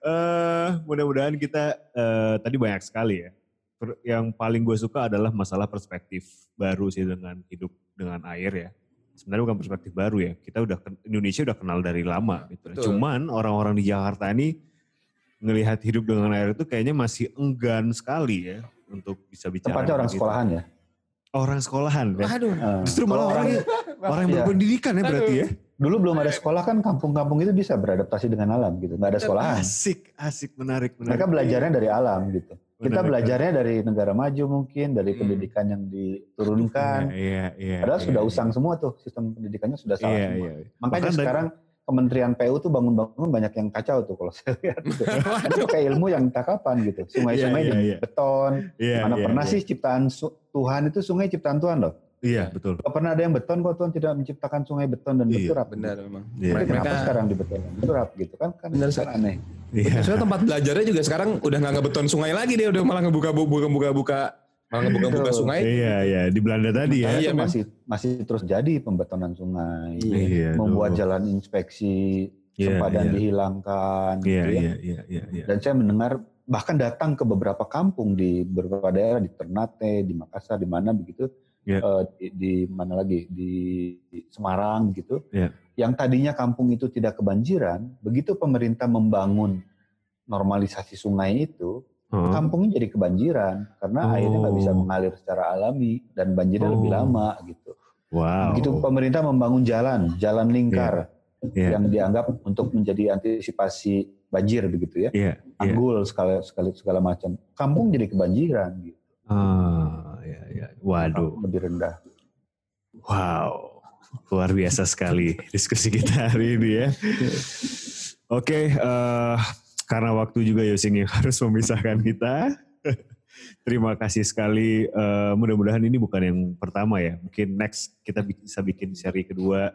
[SPEAKER 6] eh mudah-mudahan kita eh, tadi banyak sekali ya. Per- Yang paling gue suka adalah masalah perspektif baru sih dengan hidup dengan air ya. Sebenarnya bukan perspektif baru ya. Kita udah Indonesia udah kenal dari lama gitu.
[SPEAKER 4] Betul.
[SPEAKER 6] Cuman orang-orang di Jakarta ini ngelihat hidup dengan air itu kayaknya masih enggan sekali ya untuk bisa bicara.
[SPEAKER 7] Tepatnya orang
[SPEAKER 6] gitu.
[SPEAKER 7] sekolahan ya.
[SPEAKER 6] Orang sekolahan ya.
[SPEAKER 4] Aduh.
[SPEAKER 7] Eh,
[SPEAKER 6] Justru malah orang, yang- orang yang
[SPEAKER 7] Iya.
[SPEAKER 6] berpendidikan ya berarti ya.
[SPEAKER 7] Dulu belum ada sekolah kan kampung-kampung itu bisa beradaptasi dengan alam gitu. Nggak ada sekolahan.
[SPEAKER 6] Asik, asik, menarik, menarik.
[SPEAKER 7] Mereka belajarnya dari alam gitu. Kita
[SPEAKER 6] Menarik,
[SPEAKER 7] belajarnya dari negara maju mungkin, dari
[SPEAKER 4] Hmm.
[SPEAKER 7] pendidikan yang diturunkan.
[SPEAKER 6] Iya, iya, iya.
[SPEAKER 7] Padahal
[SPEAKER 6] iya,
[SPEAKER 7] sudah
[SPEAKER 6] iya.
[SPEAKER 7] usang semua tuh sistem pendidikannya sudah salah
[SPEAKER 6] Iya,
[SPEAKER 7] semua.
[SPEAKER 6] iya.
[SPEAKER 7] Makanya
[SPEAKER 6] Bahkan dari-
[SPEAKER 7] sekarang Kementerian PU tuh bangun-bangun banyak yang kacau tuh kalau saya lihat. Gitu. Itu kayak ilmu yang entah kapan gitu. Sungai-sungai
[SPEAKER 6] iya,
[SPEAKER 7] jadi
[SPEAKER 6] iya.
[SPEAKER 7] beton.
[SPEAKER 6] Iya,
[SPEAKER 7] Mana
[SPEAKER 6] iya,
[SPEAKER 7] pernah
[SPEAKER 6] iya.
[SPEAKER 7] sih ciptaan Tuhan itu sungai ciptaan Tuhan loh.
[SPEAKER 6] Iya, betul.
[SPEAKER 7] Gak pernah ada yang beton kok Tuhan tidak menciptakan sungai beton dan
[SPEAKER 6] Iya,
[SPEAKER 7] berturap.
[SPEAKER 4] Benar memang.
[SPEAKER 6] Iya.
[SPEAKER 7] Tapi kenapa
[SPEAKER 4] Mereka-
[SPEAKER 7] sekarang dibeton berturap gitu kan? Kan
[SPEAKER 4] Benar,
[SPEAKER 7] kan aneh.
[SPEAKER 6] Iya.
[SPEAKER 4] Soalnya tempat belajarnya juga sekarang udah nggak ngebeton sungai lagi dia udah malah ngebuka buka buka buka malah ngebuka-buka sungai.
[SPEAKER 6] Iya, iya. Di Belanda tadi ya.
[SPEAKER 4] Iya,
[SPEAKER 7] masih masih terus jadi pembetonan sungai,
[SPEAKER 6] Iya,
[SPEAKER 7] membuat
[SPEAKER 6] aduh.
[SPEAKER 7] jalan inspeksi,
[SPEAKER 6] Iya,
[SPEAKER 7] sempadan
[SPEAKER 6] iya.
[SPEAKER 7] dihilangkan,
[SPEAKER 6] Iya,
[SPEAKER 7] gitu ya.
[SPEAKER 6] iya, iya, iya, iya.
[SPEAKER 7] Dan saya mendengar bahkan datang ke beberapa kampung di beberapa daerah di Ternate, di Makassar, di mana begitu,
[SPEAKER 6] Iya.
[SPEAKER 7] eh, di, di mana lagi di, di Semarang gitu,
[SPEAKER 6] Iya.
[SPEAKER 7] yang tadinya kampung itu tidak kebanjiran, begitu pemerintah membangun normalisasi sungai itu,
[SPEAKER 6] Heeh.
[SPEAKER 7] kampungnya jadi kebanjiran karena
[SPEAKER 6] Oh.
[SPEAKER 7] airnya nggak bisa mengalir secara alami dan banjirnya lebih
[SPEAKER 6] Oh.
[SPEAKER 7] lama gitu.
[SPEAKER 6] Wow.
[SPEAKER 7] Begitu pemerintah membangun jalan, jalan lingkar
[SPEAKER 6] Iya,
[SPEAKER 7] yang dianggap untuk menjadi antisipasi banjir begitu ya,
[SPEAKER 6] iya, iya.
[SPEAKER 7] tanggul segala segala segala macam. Kampung jadi kebanjiran gitu.
[SPEAKER 6] Ah, iya, iya. Waduh.
[SPEAKER 7] Lebih rendah.
[SPEAKER 6] Wow, luar biasa sekali diskusi kita hari ini ya. Oke, eh, karena waktu juga Yosing yang harus memisahkan kita. Terima kasih sekali. Eh, mudah-mudahan ini bukan yang pertama ya. Mungkin next kita bi- bisa bikin seri kedua,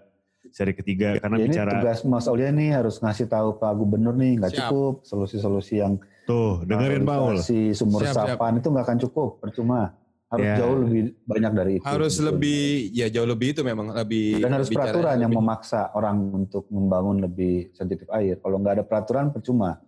[SPEAKER 6] seri ketiga karena
[SPEAKER 7] Ya, ini
[SPEAKER 6] bicara
[SPEAKER 7] tugas Mas Aulia nih harus ngasih tahu Pak Gubernur nih nggak cukup solusi-solusi yang
[SPEAKER 6] tuh dengerin Paul.
[SPEAKER 7] si sumur
[SPEAKER 4] Siap, siap.
[SPEAKER 7] resapan itu nggak akan cukup percuma. Harus
[SPEAKER 6] Ya.
[SPEAKER 7] jauh lebih banyak dari itu.
[SPEAKER 4] Harus
[SPEAKER 7] gitu.
[SPEAKER 4] lebih ya jauh lebih itu memang lebih
[SPEAKER 7] dan harus peraturan yang
[SPEAKER 4] lebih-
[SPEAKER 7] memaksa orang untuk membangun lebih sensitif air. Kalau nggak ada peraturan percuma.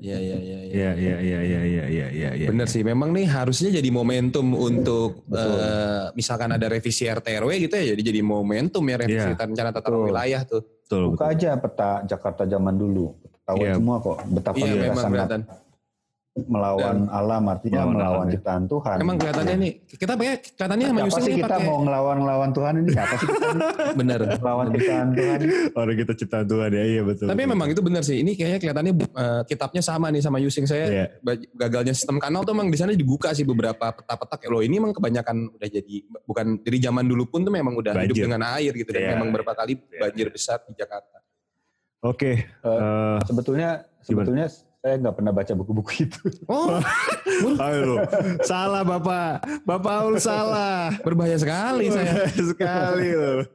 [SPEAKER 4] Iya iya iya. iya.
[SPEAKER 6] Iya, iya, iya, iya, iya, iya.
[SPEAKER 4] Bener sih, memang nih harusnya jadi momentum untuk
[SPEAKER 7] Betul.
[SPEAKER 4] eh, misalkan ada revisi RT RW gitu ya, jadi jadi momentum ya revisi
[SPEAKER 6] Iya.
[SPEAKER 4] rencana tata
[SPEAKER 7] Betul.
[SPEAKER 4] wilayah tuh.
[SPEAKER 6] Betul,
[SPEAKER 7] Buka
[SPEAKER 6] betul.
[SPEAKER 7] aja peta Jakarta zaman dulu. Tahu
[SPEAKER 6] Iya.
[SPEAKER 7] semua kok betapa kita
[SPEAKER 4] memang
[SPEAKER 7] sangat melawan alam artinya
[SPEAKER 6] Melawan
[SPEAKER 7] melawan
[SPEAKER 6] ya.
[SPEAKER 7] ciptaan Tuhan.
[SPEAKER 4] Emang kelihatannya nih, kita pakai kelihatannya sama
[SPEAKER 7] apa
[SPEAKER 4] Yusuf
[SPEAKER 7] sih kita
[SPEAKER 4] pakai
[SPEAKER 7] mau ngelawan ngelawan Tuhan ini? Apa sih
[SPEAKER 4] bener.
[SPEAKER 7] melawan ciptaan Tuhan?
[SPEAKER 6] Orang kita ciptaan Tuhan ya, iya betul.
[SPEAKER 4] Tapi
[SPEAKER 6] betul.
[SPEAKER 4] memang itu benar sih. Ini kayaknya kelihatannya eh, kitabnya sama nih sama Yusing saya.
[SPEAKER 6] Iya.
[SPEAKER 4] Ba- Gagalnya sistem kanal tuh emang di sana dibuka sih beberapa peta-peta. kayak, Loh ini emang kebanyakan udah jadi bukan dari zaman dulu pun tuh memang udah hidup
[SPEAKER 6] Banjir.
[SPEAKER 4] dengan air gitu dan
[SPEAKER 6] Iya,
[SPEAKER 4] memang berapa kali
[SPEAKER 6] iya,
[SPEAKER 4] banjir besar di Jakarta.
[SPEAKER 6] Oke, eh,
[SPEAKER 7] Sebetulnya sebetulnya saya nggak pernah baca buku-buku itu.
[SPEAKER 4] Oh,
[SPEAKER 6] ayo, salah Bapak, Bapak Aul salah.
[SPEAKER 4] berbahaya sekali saya.
[SPEAKER 6] sekali loh.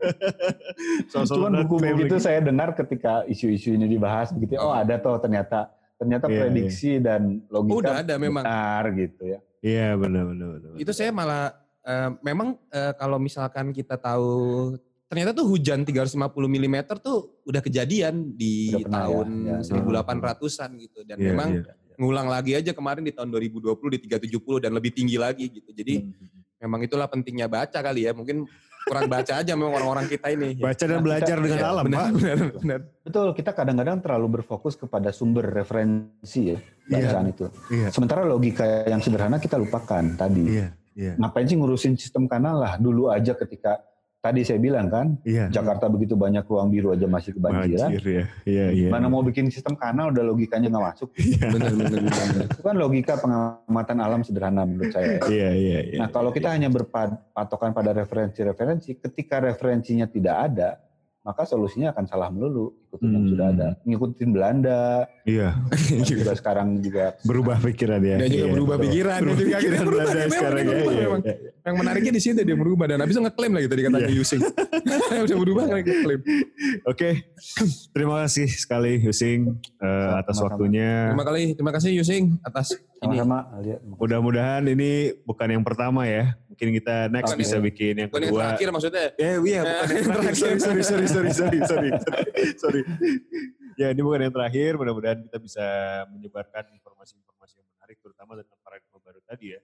[SPEAKER 6] Sosok
[SPEAKER 7] Cuman
[SPEAKER 6] not
[SPEAKER 7] buku-buku itu saya dengar ketika isu-isu ini dibahas begitu. Oh ada toh ternyata ternyata
[SPEAKER 6] Iya,
[SPEAKER 7] prediksi dan logika
[SPEAKER 4] Oh, udah ada memang.
[SPEAKER 7] benar gitu ya.
[SPEAKER 6] Iya benar benar benar.
[SPEAKER 4] Itu saya malah eh, memang eh, kalau misalkan kita tahu ternyata tuh hujan 350 mm tuh udah kejadian di
[SPEAKER 7] Udah pernah
[SPEAKER 4] tahun
[SPEAKER 7] ya, ya.
[SPEAKER 4] 1800-an gitu dan
[SPEAKER 6] Iya,
[SPEAKER 4] memang
[SPEAKER 6] iya.
[SPEAKER 4] ngulang lagi aja kemarin di tahun 2020 di 370 dan lebih tinggi lagi gitu. Jadi
[SPEAKER 7] Hmm.
[SPEAKER 4] memang itulah pentingnya baca kali ya. Mungkin kurang baca aja memang orang-orang kita ini.
[SPEAKER 6] baca dan
[SPEAKER 7] Nah,
[SPEAKER 6] belajar
[SPEAKER 7] kita-
[SPEAKER 6] dengan
[SPEAKER 4] Ya,
[SPEAKER 6] alam,
[SPEAKER 4] benar,
[SPEAKER 6] Pak.
[SPEAKER 4] benar, benar.
[SPEAKER 7] Betul, kita kadang-kadang terlalu berfokus kepada sumber referensi ya bacaan itu.
[SPEAKER 6] Iya.
[SPEAKER 7] Sementara logika yang sederhana kita lupakan tadi.
[SPEAKER 6] Iya, iya,
[SPEAKER 7] Ngapain sih ngurusin sistem kanal lah? Dulu aja ketika tadi saya bilang kan,
[SPEAKER 6] iya.
[SPEAKER 7] Jakarta begitu banyak ruang biru aja masih kebanjiran.
[SPEAKER 6] Banjir ya. Iya, iya.
[SPEAKER 7] Mana mau bikin sistem kanal udah logikanya nggak masuk.
[SPEAKER 4] Benar, benar, benar.
[SPEAKER 7] Itu kan logika pengamatan alam sederhana menurut saya.
[SPEAKER 6] Iya, iya, iya.
[SPEAKER 7] Nah kalau kita hanya berpatokan pada referensi-referensi, ketika referensinya tidak ada, maka solusinya akan salah melulu. Ikutin yang
[SPEAKER 6] Hmm.
[SPEAKER 7] sudah ada. Ngikutin Belanda,
[SPEAKER 6] Iya,
[SPEAKER 7] yang juga sekarang juga
[SPEAKER 6] berubah pikiran ya.
[SPEAKER 4] Dia juga
[SPEAKER 6] Iya,
[SPEAKER 4] berubah
[SPEAKER 6] betul.
[SPEAKER 4] pikiran.
[SPEAKER 6] Berubah
[SPEAKER 4] juga akhirnya
[SPEAKER 6] pikiran
[SPEAKER 4] berubah.
[SPEAKER 6] Belanda sekarang ya.
[SPEAKER 4] berubah,
[SPEAKER 6] Iya,
[SPEAKER 4] memang.
[SPEAKER 6] iya.
[SPEAKER 4] Yang menariknya di situ dia berubah dan habis ngeklaim lagi tadi katanya
[SPEAKER 6] Iya.
[SPEAKER 4] Yusing. Udah berubah kan ngeklaim.
[SPEAKER 6] Oke, terima kasih sekali Yusing eh, atas
[SPEAKER 7] Sama-sama.
[SPEAKER 6] waktunya.
[SPEAKER 4] Terima kasih, terima kasih Yusing atas ini.
[SPEAKER 7] sama-sama. Alia.
[SPEAKER 6] Mudah-mudahan ini bukan yang pertama ya. Mungkin kita next bisa
[SPEAKER 7] yang-
[SPEAKER 6] bikin yang
[SPEAKER 4] Bukan yang
[SPEAKER 6] kedua.
[SPEAKER 4] terakhir maksudnya.
[SPEAKER 6] Eh iya bukan yang terakhir. Sorry, sorry, sorry, sorry, sorry, sorry, sorry. Ya ini bukan yang terakhir. Mudah-mudahan kita bisa menyebarkan informasi-informasi yang menarik, terutama tentang paradigma baru tadi ya.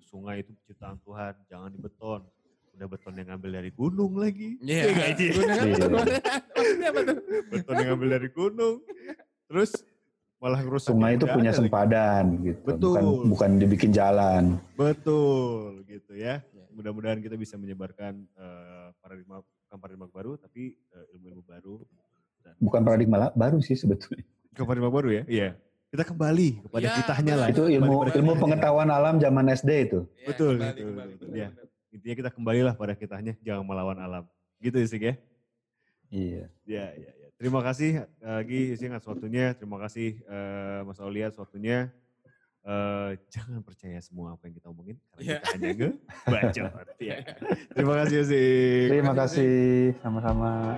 [SPEAKER 6] Sungai itu ciptaan Tuhan, jangan dibeton. Udah beton yang ngambil dari gunung lagi.
[SPEAKER 4] Iya. Apa tuh?
[SPEAKER 6] Beton yang ngambil dari gunung. Terus malah ngerusak
[SPEAKER 7] Sungai itu punya sempadan gitu.
[SPEAKER 6] Betul.
[SPEAKER 7] Bukan, bukan dibikin jalan.
[SPEAKER 6] Betul gitu ya. Mudah-mudahan kita bisa menyebarkan eh, paradigma bukan paradigma baru tapi eh, ilmu-ilmu baru dan
[SPEAKER 7] Bukan paradigma baru sih sebetulnya.
[SPEAKER 6] ke paradigma baru ya. Iya. Kita kembali kepada
[SPEAKER 4] Ya,
[SPEAKER 6] kitanya lah.
[SPEAKER 7] Itu
[SPEAKER 6] Kembali
[SPEAKER 7] ilmu ilmu pengetahuan alam zaman SD itu.
[SPEAKER 4] Iya,
[SPEAKER 6] Betul,
[SPEAKER 4] kembali,
[SPEAKER 6] betul,
[SPEAKER 4] kembali, benar,
[SPEAKER 6] ya. Intinya kita kembalilah pada kitanya, jangan melawan alam. Gitu sih ya.
[SPEAKER 7] Iya.
[SPEAKER 6] Ya, ya, ya. Terima kasih eh, lagi Yusi atas waktunya. Terima kasih eh, Mas Aulia atas waktunya. Eh, jangan percaya semua apa yang kita omongin karena
[SPEAKER 4] Iya.
[SPEAKER 6] kita hanya ngebacot. ya. Terima kasih Yusi.
[SPEAKER 7] Terima kasih, sama-sama.